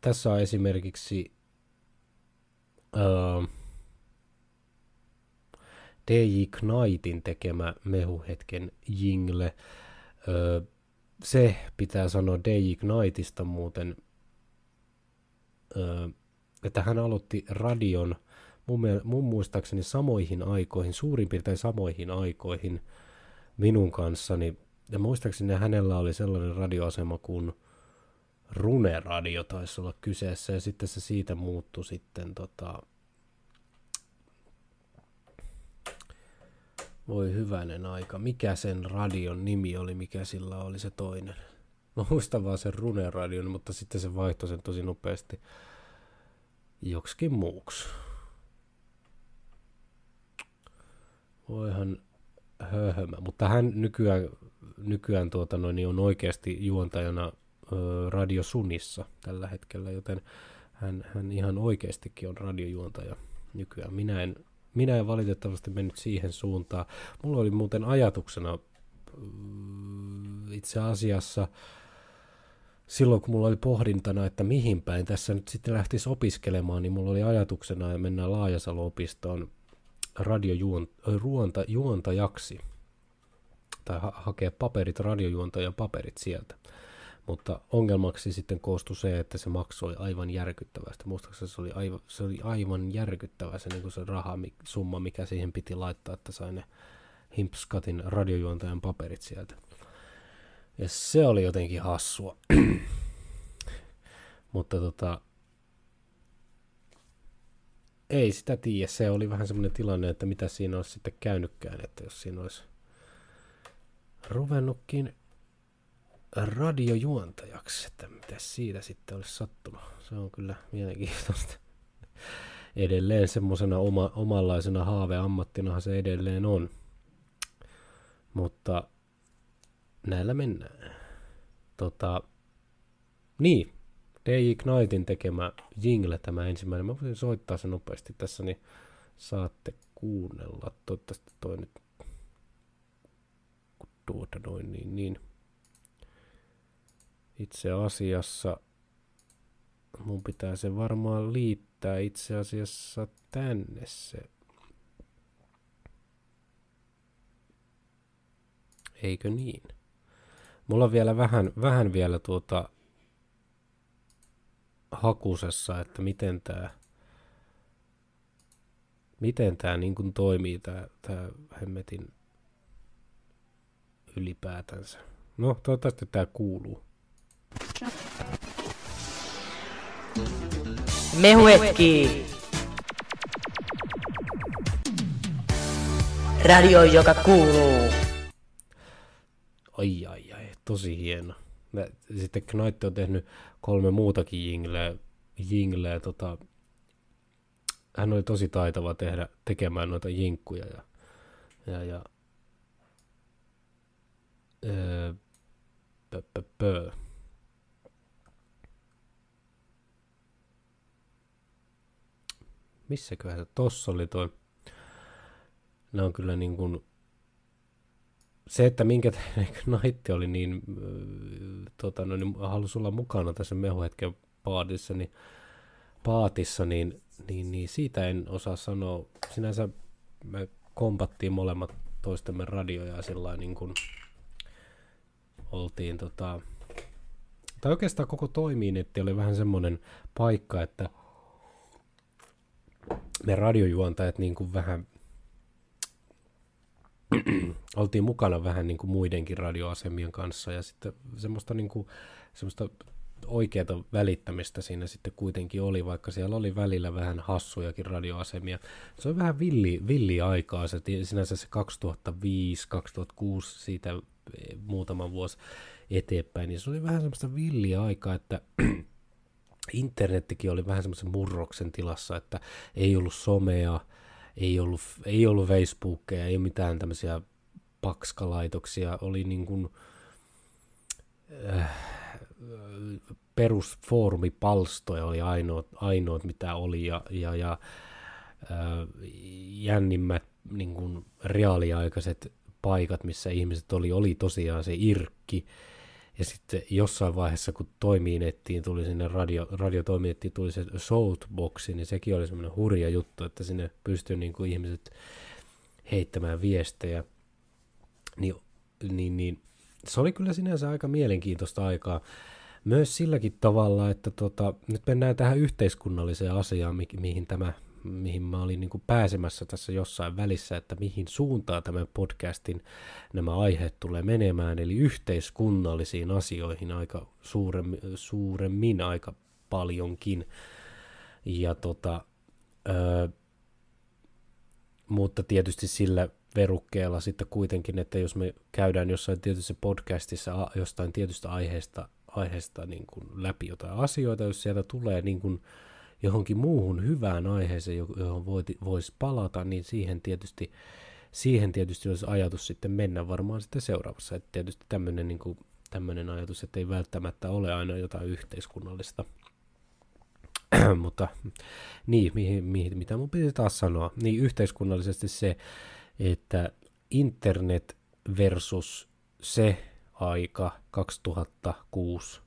tässä on esimerkiksi uh, DJ Knightin tekemä mehuhetken jingle. Uh, se pitää sanoa DJ Knightista muuten, uh, että hän aloitti radion mun, mun muistaakseni samoihin aikoihin, suurin piirtein samoihin aikoihin minun kanssani. Ja muistaakseni hänellä oli sellainen radioasema kuin Rune-radio taisi olla kyseessä, ja sitten se siitä muuttui sitten tota, Voi hyvänen aika. Mikä sen radion nimi oli, mikä sillä oli se toinen? Mä muistan vaan sen Rune-radion, mutta sitten se vaihtoi sen tosi nopeasti joksikin muuksi. Voihan höhömä. Mutta hän nykyään, nykyään tuota noin, niin on oikeasti juontajana ö, Radio Sunissa tällä hetkellä, joten hän, hän ihan oikeastikin on radiojuontaja nykyään. Minä en, minä en valitettavasti mennyt siihen suuntaan. Mulla oli muuten ajatuksena itse asiassa silloin, kun mulla oli pohdintana, että mihin päin tässä nyt sitten lähtisi opiskelemaan, niin mulla oli ajatuksena, että mennään Laajasalo-opistoon radiojuontajaksi tai ha- hakea paperit, radiojuontajan paperit sieltä. Mutta ongelmaksi sitten koostui se, että se maksoi aivan järkyttävästi. Muistaakseni se oli aivan, se oli aivan järkyttävä se, niin se rahasumma, mikä siihen piti laittaa, että sai ne Himpskatin radiojuontajan paperit sieltä. Ja se oli jotenkin hassua. Mutta tota, ei sitä tiedä. Se oli vähän semmoinen tilanne, että mitä siinä olisi sitten käynytkään, että jos siinä olisi ruvennutkin radiojuontajaksi, että mitä siitä sitten olisi sattunut. Se on kyllä mielenkiintoista. Edelleen semmoisena oma, omanlaisena haaveammattinahan se edelleen on. Mutta näillä mennään. Tota, niin, DJ Knightin tekemä jingle tämä ensimmäinen. Mä voisin soittaa sen nopeasti tässä, niin saatte kuunnella. Toivottavasti toi nyt tuota noin niin, niin. Itse asiassa mun pitää se varmaan liittää itse asiassa tänne se. Eikö niin? Mulla on vielä vähän, vähän vielä tuota hakusessa, että miten tämä miten tämä niin toimii, tämä hemmetin ylipäätänsä. No, toivottavasti tämä kuuluu. Mehuetki. Radio, joka kuuluu. Ai ai ai, tosi hieno. Mä, sitten Knight on tehnyt kolme muutakin jingleä, jingleä tota, hän oli tosi taitava tehdä, tekemään noita jinkkuja ja, ja, ja öö, pö, pö, pö. missäköhän se tossa oli toi. Ne on kyllä niin kuin, se, että minkä naitti oli niin, tota, no, niin halusi olla mukana tässä mehuhetken paatissa, niin, paatissa, niin, niin, niin, siitä en osaa sanoa. Sinänsä me kompattiin molemmat toistemme radioja sillä niin kuin oltiin tota, tai oikeastaan koko toimiin, että oli vähän semmoinen paikka, että – me radiojuontajat niin kuin vähän oltiin mukana vähän niin kuin muidenkin radioasemien kanssa ja sitten semmoista, niin kuin, semmoista oikeata välittämistä siinä sitten kuitenkin oli, vaikka siellä oli välillä vähän hassujakin radioasemia. Se on vähän villi, villi aikaa, se, sinänsä se 2005-2006 siitä muutama vuosi eteenpäin, niin se oli vähän semmoista villiä aikaa, että internettikin oli vähän semmoisen murroksen tilassa, että ei ollut somea, ei ollut, ei ollut Facebookia, ei mitään tämmöisiä pakskalaitoksia, oli niin kuin, äh, perusfoorumipalstoja oli ainoat, ainoat mitä oli, ja, ja, ja äh, jännimmät niin kuin reaaliaikaiset paikat, missä ihmiset oli, oli tosiaan se irkki, ja sitten jossain vaiheessa, kun toiminettiin, tuli sinne radio, radiotoiminettiin, tuli se Shoutboxi, niin sekin oli semmoinen hurja juttu, että sinne pystyy niin kuin ihmiset heittämään viestejä. Niin, niin, niin, se oli kyllä sinänsä aika mielenkiintoista aikaa. Myös silläkin tavalla, että tota, nyt mennään tähän yhteiskunnalliseen asiaan, mi- mihin tämä mihin mä olin niin kuin pääsemässä tässä jossain välissä, että mihin suuntaan tämän podcastin nämä aiheet tulee menemään, eli yhteiskunnallisiin asioihin aika suuremmin, suuremmin aika paljonkin. Ja tota, ö, mutta tietysti sillä verukkeella sitten kuitenkin, että jos me käydään jossain tietyssä podcastissa jostain tietystä aiheesta, aiheesta niin kuin läpi jotain asioita, jos sieltä tulee niin kuin, johonkin muuhun hyvään aiheeseen, johon voisi palata, niin siihen tietysti, siihen tietysti olisi ajatus sitten mennä varmaan sitten seuraavassa. Että tietysti tämmöinen niin kuin, tämmöinen ajatus, että ei välttämättä ole aina jotain yhteiskunnallista. Mutta niin, mihin, mihin, mitä mun piti taas sanoa, niin yhteiskunnallisesti se, että internet versus se aika 2006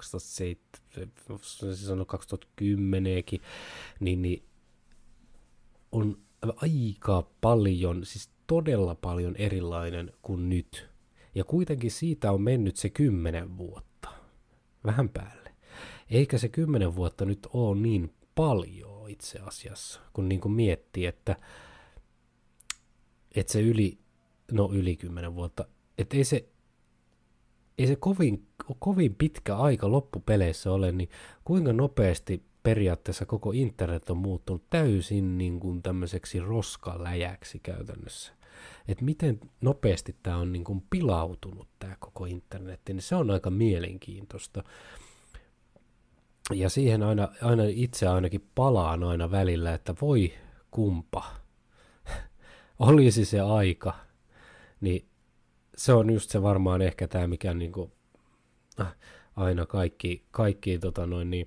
2007, sanoa 2010kin, niin, niin on aika paljon, siis todella paljon erilainen kuin nyt. Ja kuitenkin siitä on mennyt se kymmenen vuotta, vähän päälle. Eikä se kymmenen vuotta nyt ole niin paljon itse asiassa, kun niin kuin miettii, että, että se yli, no yli kymmenen vuotta, että ei se ei se kovin, kovin pitkä aika loppupeleissä ole, niin kuinka nopeasti periaatteessa koko internet on muuttunut täysin niin kuin tämmöiseksi roskaläjäksi käytännössä. Että miten nopeasti tämä on niin kuin pilautunut tämä koko internet, niin se on aika mielenkiintoista. Ja siihen aina, aina itse ainakin palaan aina välillä, että voi kumpa, olisi se aika, niin se on just se varmaan ehkä tämä, mikä niin kuin, äh, aina kaikki, kaikki tota noin, niin,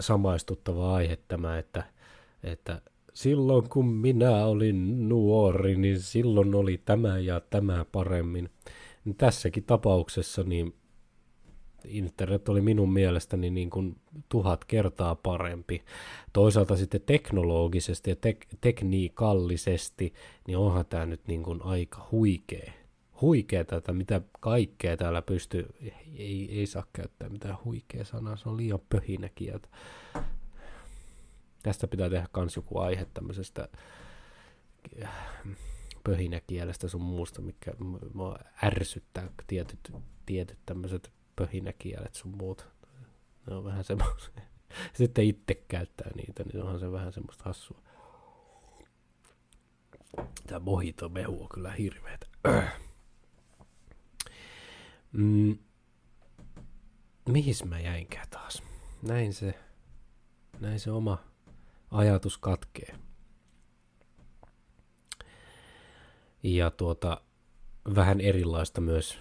samaistuttava aihe tämä, että, että silloin kun minä olin nuori, niin silloin oli tämä ja tämä paremmin. Niin tässäkin tapauksessa niin internet oli minun mielestäni niin kuin tuhat kertaa parempi. Toisaalta sitten teknologisesti ja tek- tekniikallisesti, niin onhan tämä nyt niin kuin aika huikea huikeeta, että mitä kaikkea täällä pystyy, ei, ei saa käyttää mitään huikea sanaa, se on liian pöhinäkieltä. Tästä pitää tehdä kans joku aihe tämmöisestä äh, pöhinäkielestä sun muusta, mikä mua ärsyttää tietyt, tietyt tämmöiset pöhinäkielet sun muut. Ne on vähän semmoisia. Sitten itse käyttää niitä, niin onhan se vähän semmoista hassua. Tämä mojito mehu on kyllä hirveetä. Mm, mihin mä jäinkään taas? Näin se, näin se oma ajatus katkee. Ja tuota, vähän erilaista myös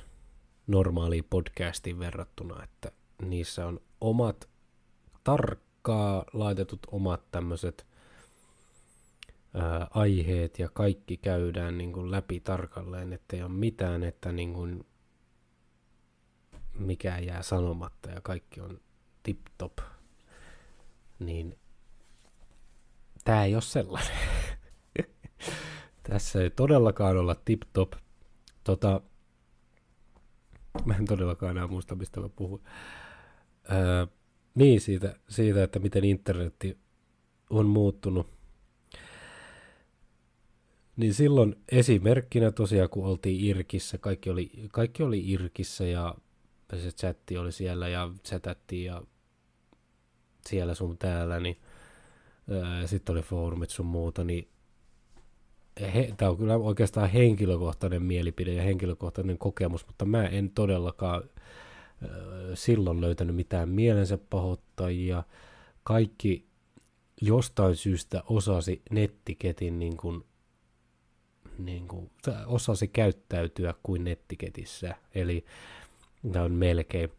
normaaliin podcastiin verrattuna, että niissä on omat tarkkaa laitetut omat tämmöiset aiheet ja kaikki käydään niin kuin läpi tarkalleen, ettei ole mitään, että niin kuin mikään jää sanomatta ja kaikki on tip-top, niin tämä ei ole sellainen. Tässä ei todellakaan olla tip-top. Tota, mä en todellakaan enää muista, mistä mä puhun. Öö, niin, siitä, siitä, että miten internetti on muuttunut. Niin silloin esimerkkinä tosiaan, kun oltiin Irkissä, kaikki oli, kaikki oli Irkissä ja se chatti oli siellä ja chatattiin ja siellä sun täällä, niin sitten oli foorumit sun muuta, niin tämä on kyllä oikeastaan henkilökohtainen mielipide ja henkilökohtainen kokemus, mutta mä en todellakaan äh, silloin löytänyt mitään mielensä pahoittajia. Kaikki jostain syystä osasi nettiketin niin kuin, niin kuin, osasi käyttäytyä kuin nettiketissä, eli tämä on melkein.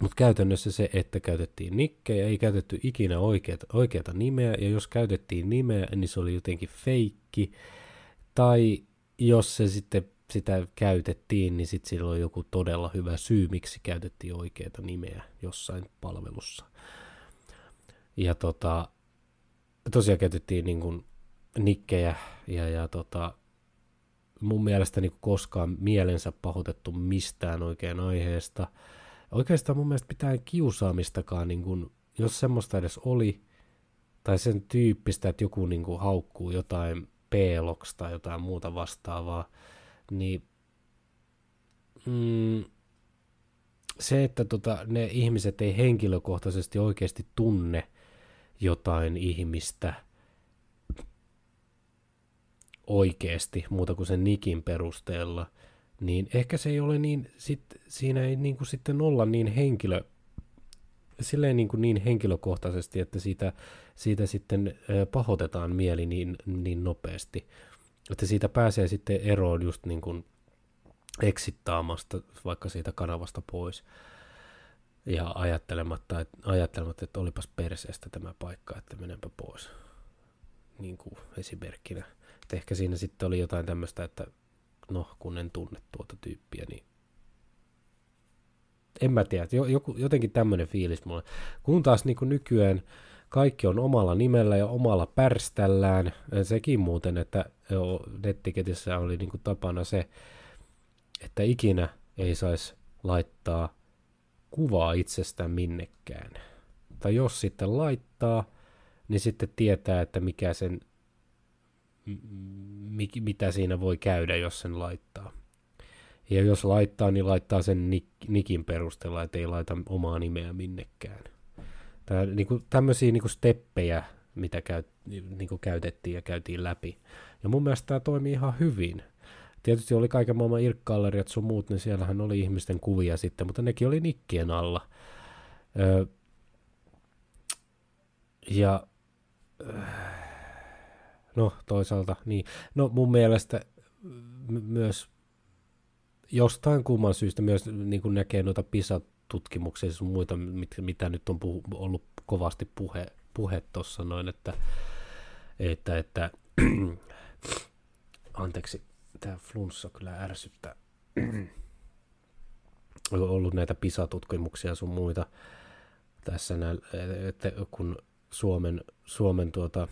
Mutta käytännössä se, että käytettiin nikkejä, ei käytetty ikinä oikeata, oikeata nimeä, ja jos käytettiin nimeä, niin se oli jotenkin feikki, tai jos se sitten sitä käytettiin, niin sitten sillä oli joku todella hyvä syy, miksi käytettiin oikeata nimeä jossain palvelussa. Ja tota, tosiaan käytettiin niin nikkejä ja, ja tota, mun mielestä niin koskaan mielensä pahoitettu mistään oikein aiheesta. Oikeastaan mun mielestä pitää kiusaamistakaan, niin kuin, jos semmoista edes oli, tai sen tyyppistä, että joku niin kuin haukkuu jotain Pelox tai jotain muuta vastaavaa, niin mm, se, että tota, ne ihmiset ei henkilökohtaisesti oikeasti tunne jotain ihmistä oikeasti muuta kuin sen nikin perusteella, niin ehkä se ei ole niin, sit, siinä ei niin kuin sitten olla niin henkilö, silleen niin, kuin niin henkilökohtaisesti, että siitä, siitä sitten pahotetaan mieli niin, niin nopeasti. Että siitä pääsee sitten eroon just niin kuin eksittaamasta vaikka siitä kanavasta pois ja ajattelematta, että, ajattelematta, että olipas perseestä tämä paikka, että menenpä pois. Niin kuin esimerkkinä. Että ehkä siinä sitten oli jotain tämmöistä, että no kun en tunne tuota tyyppiä, niin en mä tiedä, joku, jotenkin tämmöinen fiilis mulle. Kun taas niin kuin nykyään kaikki on omalla nimellä ja omalla pärställään, sekin muuten, että nettiketissä oli niin kuin tapana se, että ikinä ei saisi laittaa kuvaa itsestään minnekään. Tai jos sitten laittaa, niin sitten tietää, että mikä sen, mitä siinä voi käydä, jos sen laittaa. Ja jos laittaa, niin laittaa sen nik, nikin perusteella, että ei laita omaa nimeä minnekään. Tää, niinku, tämmöisiä niinku steppejä, mitä käy, niinku käytettiin ja käytiin läpi. Ja mun mielestä tämä toimii ihan hyvin. Tietysti oli kaiken maailman irkkalleriat sun muut, niin siellähän oli ihmisten kuvia sitten, mutta nekin oli nikkien alla. Öö, ja no toisaalta, niin. No mun mielestä myös jostain kumman syystä myös niin kuin näkee noita PISA-tutkimuksia sun muita, mit, mitä nyt on puhu, ollut kovasti puhe, puhe tuossa noin, että, että, että anteeksi, tämä flunssa kyllä ärsyttää. on ollut näitä PISA-tutkimuksia sun muita tässä, nä, että kun Suomen, Suomen tuota,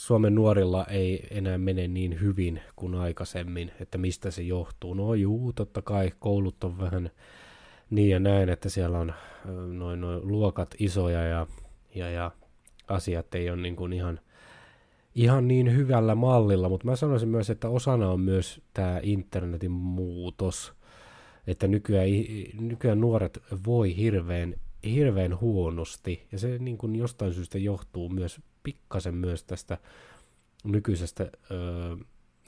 Suomen nuorilla ei enää mene niin hyvin kuin aikaisemmin, että mistä se johtuu. No juu, totta kai koulut on vähän niin ja näin, että siellä on noin, noin luokat isoja ja, ja, ja asiat ei ole niin kuin ihan, ihan niin hyvällä mallilla, mutta mä sanoisin myös, että osana on myös tämä internetin muutos, että nykyään, nykyään nuoret voi hirveän, hirveän huonosti, ja se niin kuin jostain syystä johtuu myös pikkasen myös tästä nykyisestä, öö,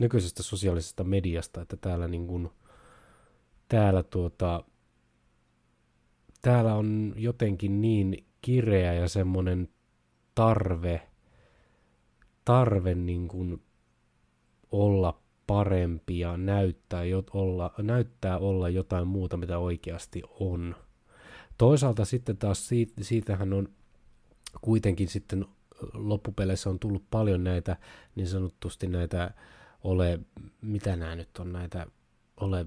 nykyisestä sosiaalisesta mediasta, että täällä, niin kuin, täällä, tuota, täällä on jotenkin niin kireä ja semmoinen tarve, tarve niin kuin olla parempi ja näyttää, jot, olla, näyttää olla jotain muuta, mitä oikeasti on. Toisaalta sitten taas siitä, siitähän on kuitenkin sitten loppupeleissä on tullut paljon näitä niin sanotusti näitä ole, mitä nämä nyt on näitä, ole,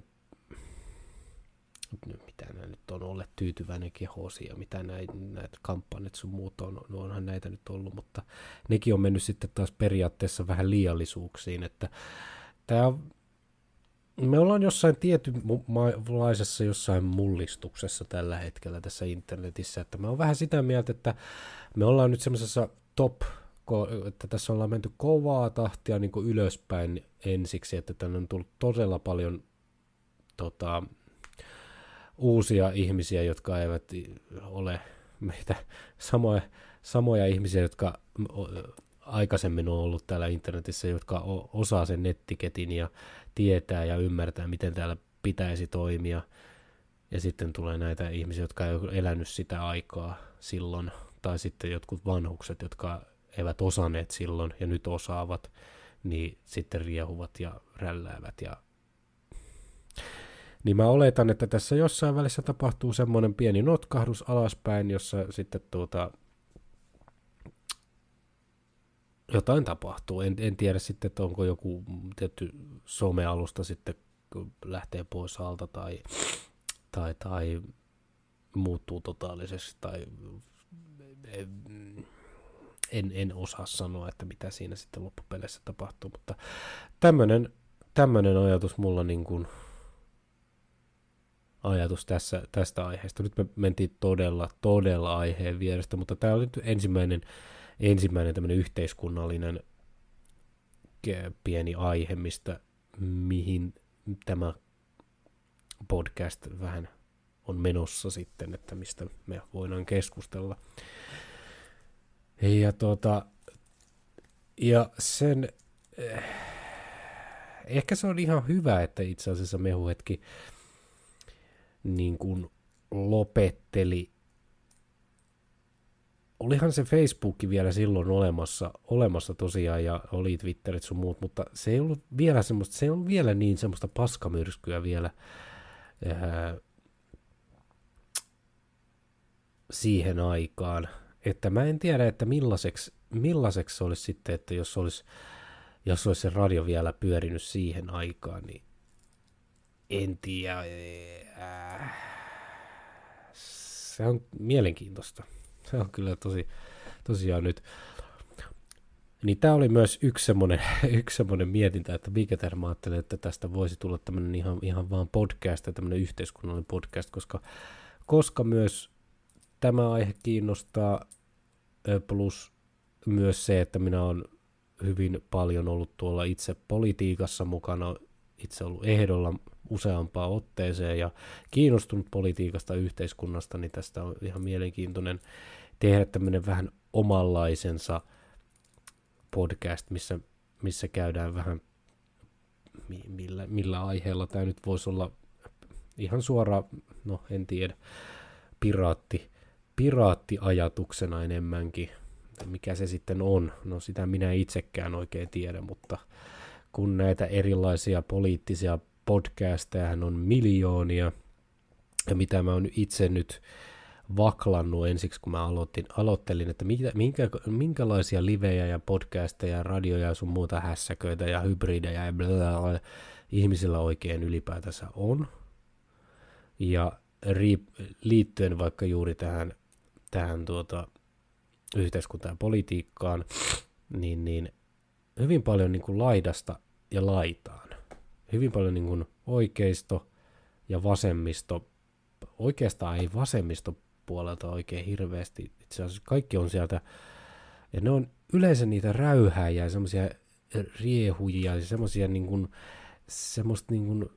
mitä nämä nyt on, ole tyytyväinen kehosi ja mitä näitä, näitä kampanjat sun muut on, no onhan näitä nyt ollut, mutta nekin on mennyt sitten taas periaatteessa vähän liiallisuuksiin, että tämä me ollaan jossain tietynlaisessa jossain mullistuksessa tällä hetkellä tässä internetissä, että mä oon vähän sitä mieltä, että me ollaan nyt semmoisessa top että tässä ollaan menty kovaa tahtia niin kuin ylöspäin ensiksi, että tänne on tullut todella paljon tota, uusia ihmisiä, jotka eivät ole meitä samoja, samoja ihmisiä, jotka aikaisemmin on ollut täällä internetissä, jotka osaa sen nettiketin ja tietää ja ymmärtää, miten täällä pitäisi toimia. Ja sitten tulee näitä ihmisiä, jotka ei ole elänyt sitä aikaa silloin, tai sitten jotkut vanhukset, jotka eivät osanneet silloin ja nyt osaavat, niin sitten riehuvat ja rälläävät. Ja... Niin mä oletan, että tässä jossain välissä tapahtuu semmoinen pieni notkahdus alaspäin, jossa sitten tuota, jotain tapahtuu. En, en tiedä sitten, että onko joku tietty somealusta sitten lähtee pois alta tai, tai, tai muuttuu totaalisesti tai en, en osaa sanoa, että mitä siinä sitten loppupeleissä tapahtuu, mutta tämmöinen, tämmöinen ajatus mulla niin kuin, ajatus tässä, tästä aiheesta. Nyt me mentiin todella, todella aiheen vierestä, mutta tämä oli nyt ensimmäinen, ensimmäinen tämmöinen yhteiskunnallinen pieni aihe, mistä, mihin tämä podcast vähän on menossa sitten, että mistä me voidaan keskustella. Ja, tuota, ja sen, eh, ehkä se on ihan hyvä, että itse asiassa Mehuhetki niin kuin lopetteli. Olihan se Facebook vielä silloin olemassa, olemassa tosiaan ja oli Twitterit sun muut, mutta se ei ollut vielä semmoista, se on vielä niin semmoista paskamyrskyä vielä ää, siihen aikaan – että mä en tiedä, että millaiseksi, millaiseksi se olisi sitten, että jos olisi, jos olisi se radio vielä pyörinyt siihen aikaan, niin en tiedä. Äh, se on mielenkiintoista. Se on kyllä tosi, tosiaan nyt. Niin tämä oli myös yksi semmoinen, yksi semmoinen mietintä, että mikä mä ajattelin, että tästä voisi tulla tämmöinen ihan, ihan vaan podcast, tämmöinen yhteiskunnallinen podcast, koska, koska myös tämä aihe kiinnostaa, plus myös se, että minä olen hyvin paljon ollut tuolla itse politiikassa mukana, itse ollut ehdolla useampaan otteeseen ja kiinnostunut politiikasta yhteiskunnasta, niin tästä on ihan mielenkiintoinen tehdä tämmöinen vähän omanlaisensa podcast, missä, missä käydään vähän millä, millä aiheella tämä nyt voisi olla ihan suora, no en tiedä, piraatti, piraattiajatuksena enemmänkin. Mikä se sitten on? No sitä minä itsekään oikein tiedä, mutta kun näitä erilaisia poliittisia podcasteja on miljoonia, ja mitä mä oon itse nyt vaklannut ensiksi, kun mä aloitin, aloittelin, että mitä, minkä, minkälaisia livejä ja podcasteja ja radioja ja sun muuta hässäköitä ja hybridejä ja bla, bla, bla, ihmisillä oikein ylipäätänsä on. Ja riip, liittyen vaikka juuri tähän tähän tuota, yhteiskuntaan ja politiikkaan, niin, niin hyvin paljon niin kuin laidasta ja laitaan. Hyvin paljon niin kuin oikeisto ja vasemmisto, oikeastaan ei vasemmisto puolelta oikein hirveästi, itse asiassa kaikki on sieltä, ja ne on yleensä niitä räyhäjiä ja semmoisia riehujia ja semmoisia niin kuin, semmoista niin kuin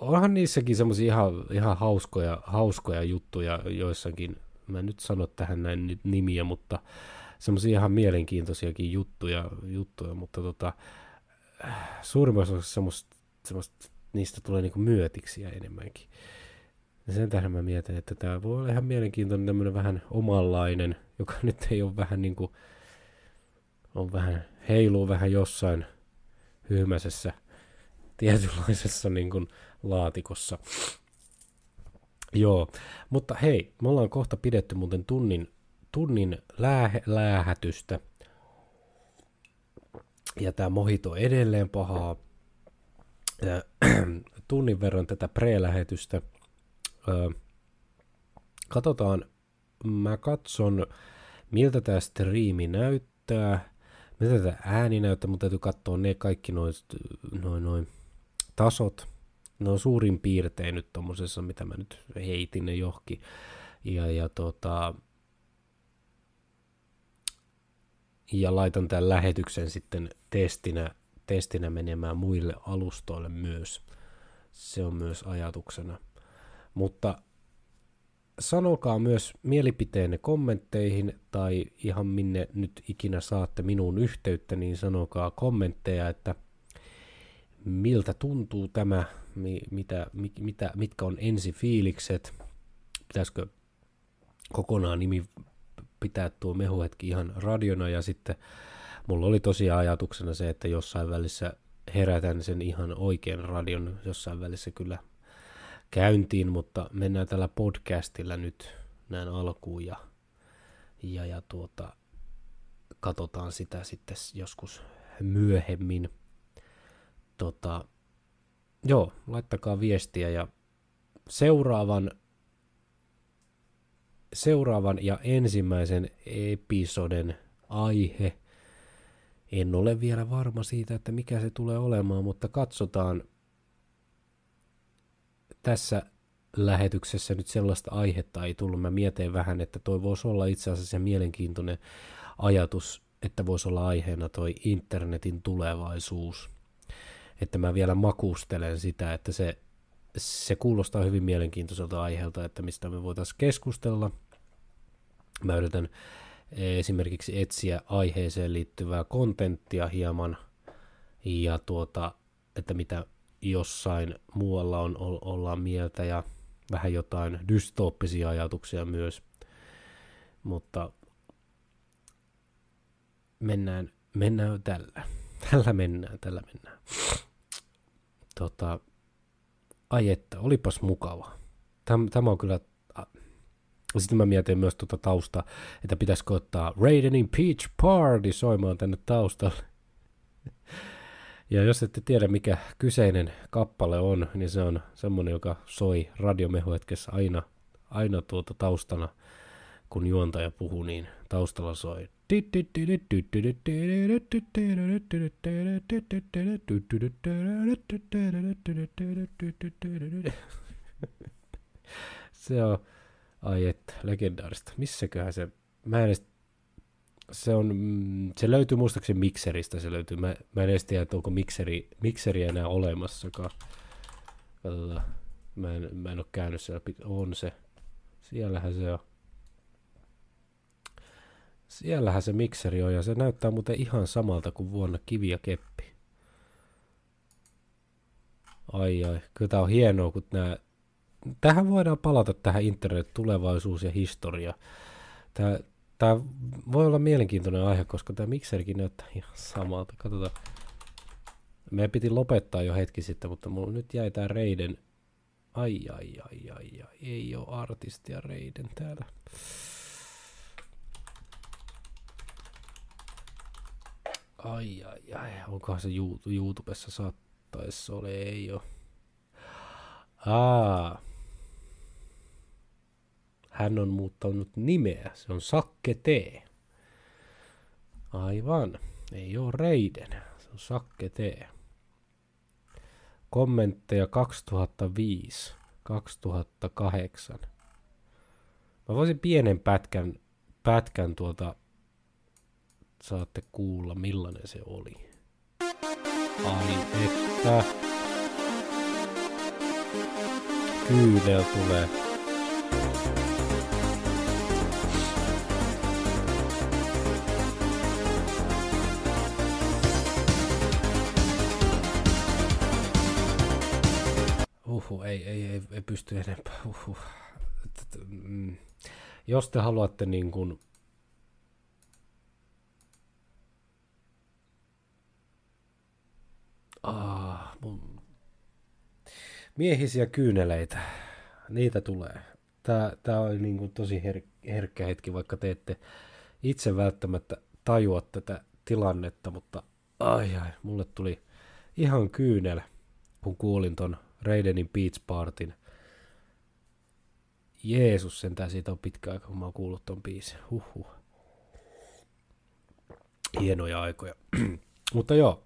onhan niissäkin semmoisia ihan, ihan hauskoja, hauskoja juttuja joissakin, mä en nyt sano tähän näin nimiä, mutta semmoisia ihan mielenkiintoisiakin juttuja, juttuja mutta tota, suurimmassa osassa semmoista, semmoista, niistä tulee niinku myötiksiä enemmänkin. Ja sen tähden mä mietin, että tämä voi olla ihan mielenkiintoinen tämmöinen vähän omanlainen, joka nyt ei ole vähän niin kuin, on vähän, heiluu vähän jossain hyhmäisessä tietynlaisessa niin kuin laatikossa. Joo, mutta hei, me ollaan kohta pidetty muuten tunnin, tunnin lää, läähätystä. Ja tämä mohito edelleen pahaa. Ja, tunnin verran tätä pre-lähetystä. Öö, katsotaan, mä katson, miltä tämä striimi näyttää, miltä tämä ääni näyttää, mutta täytyy katsoa ne kaikki noin noin noin tasot, ne on suurin piirtein nyt tommosessa, mitä mä nyt heitin ne johonkin. Ja, ja tota, ja laitan tämän lähetyksen sitten testinä, testinä menemään muille alustoille myös. Se on myös ajatuksena. Mutta sanokaa myös mielipiteenne kommentteihin tai ihan minne nyt ikinä saatte minuun yhteyttä, niin sanokaa kommentteja, että miltä tuntuu tämä, mitä, mitä, mitkä on ensifiilikset, pitäisikö kokonaan nimi pitää tuo mehuhetki ihan radiona ja sitten mulla oli tosiaan ajatuksena se, että jossain välissä herätän sen ihan oikean radion jossain välissä kyllä käyntiin, mutta mennään tällä podcastilla nyt näin alkuun ja, ja, ja tuota, katsotaan sitä sitten joskus myöhemmin. Tota, joo, laittakaa viestiä ja seuraavan seuraavan ja ensimmäisen episoden aihe. En ole vielä varma siitä, että mikä se tulee olemaan, mutta katsotaan tässä lähetyksessä nyt sellaista aihetta ei tullut. Mä mietin vähän, että toi voisi olla itse asiassa mielenkiintoinen ajatus, että voisi olla aiheena toi internetin tulevaisuus. Että mä vielä makustelen sitä, että se se kuulostaa hyvin mielenkiintoiselta aiheelta, että mistä me voitaisiin keskustella. Mä yritän esimerkiksi etsiä aiheeseen liittyvää kontenttia hieman ja tuota, että mitä jossain muualla on, ollaan mieltä ja vähän jotain dystooppisia ajatuksia myös. Mutta mennään, mennään tällä. Tällä mennään, tällä mennään. Tota, ai että, olipas mukava. Tämä, tämä on kyllä, sitten mä mietin myös tuota tausta, että pitäisikö ottaa Raidenin Peach Party soimaan tänne taustalle. Ja jos ette tiedä, mikä kyseinen kappale on, niin se on semmonen, joka soi radiomehuhetkessä aina, aina tuota taustana, kun juontaja puhuu, niin taustalla soi. Se on, ai että, legendaarista. Missäköhän se, mä en edes, se on, se löytyy muistaakseni mikseristä, se löytyy. Mä, mä en edes tiedä, että onko mikseri, mikseri enää olemassakaan. Mä en, mä en ole käynyt siellä, on se. Siellähän se on. Siellähän se mikseri on ja se näyttää muuten ihan samalta kuin vuonna kivi ja keppi. Ai ai, kyllä tää on hienoa, kun nää... Tähän voidaan palata tähän internet, tulevaisuus ja historia. Tää, tää voi olla mielenkiintoinen aihe, koska tämä mikserikin näyttää ihan samalta. Katsotaan. Me piti lopettaa jo hetki sitten, mutta mulla nyt jäi tää Reiden. Ai ai ai ai ai, ei ole artistia Reiden täällä. Ai ai ai, onkohan se YouTubessa saattaisi ole, ei ole. Aa. Hän on muuttanut nimeä, se on Sakke T. Aivan, ei ole Reiden, se on Sakke T. Kommentteja 2005, 2008. Mä voisin pienen pätkän, pätkän tuota saatte kuulla, millainen se oli. Ai että. Kyynel tulee. Uhu, ei, ei, ei, ei pysty enempää. Uhu. Mm. Jos te haluatte niin kuin Ah, mun... Miehisiä kyyneleitä, niitä tulee. Tää, tää on niin kuin tosi her- herkkä hetki, vaikka te ette itse välttämättä tajua tätä tilannetta, mutta ai ai, mulle tuli ihan kyynel, kun kuulin ton Raidenin Beach Partyn. Jeesus, sentään siitä on pitkä aika, kun mä oon kuullut ton biisin. Huhhuh. Hienoja aikoja. mutta joo,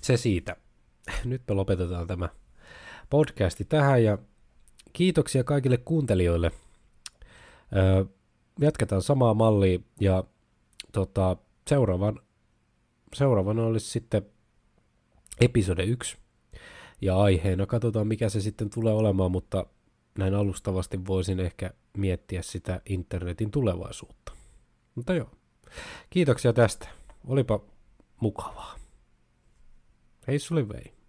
se siitä. Nyt me lopetetaan tämä podcasti tähän ja kiitoksia kaikille kuuntelijoille. Jatketaan samaa mallia ja tota, seuraavan, seuraavana olisi sitten episode 1. Ja aiheena katsotaan, mikä se sitten tulee olemaan, mutta näin alustavasti voisin ehkä miettiä sitä internetin tulevaisuutta. Mutta joo, kiitoksia tästä. Olipa mukavaa. Hei sulle vei.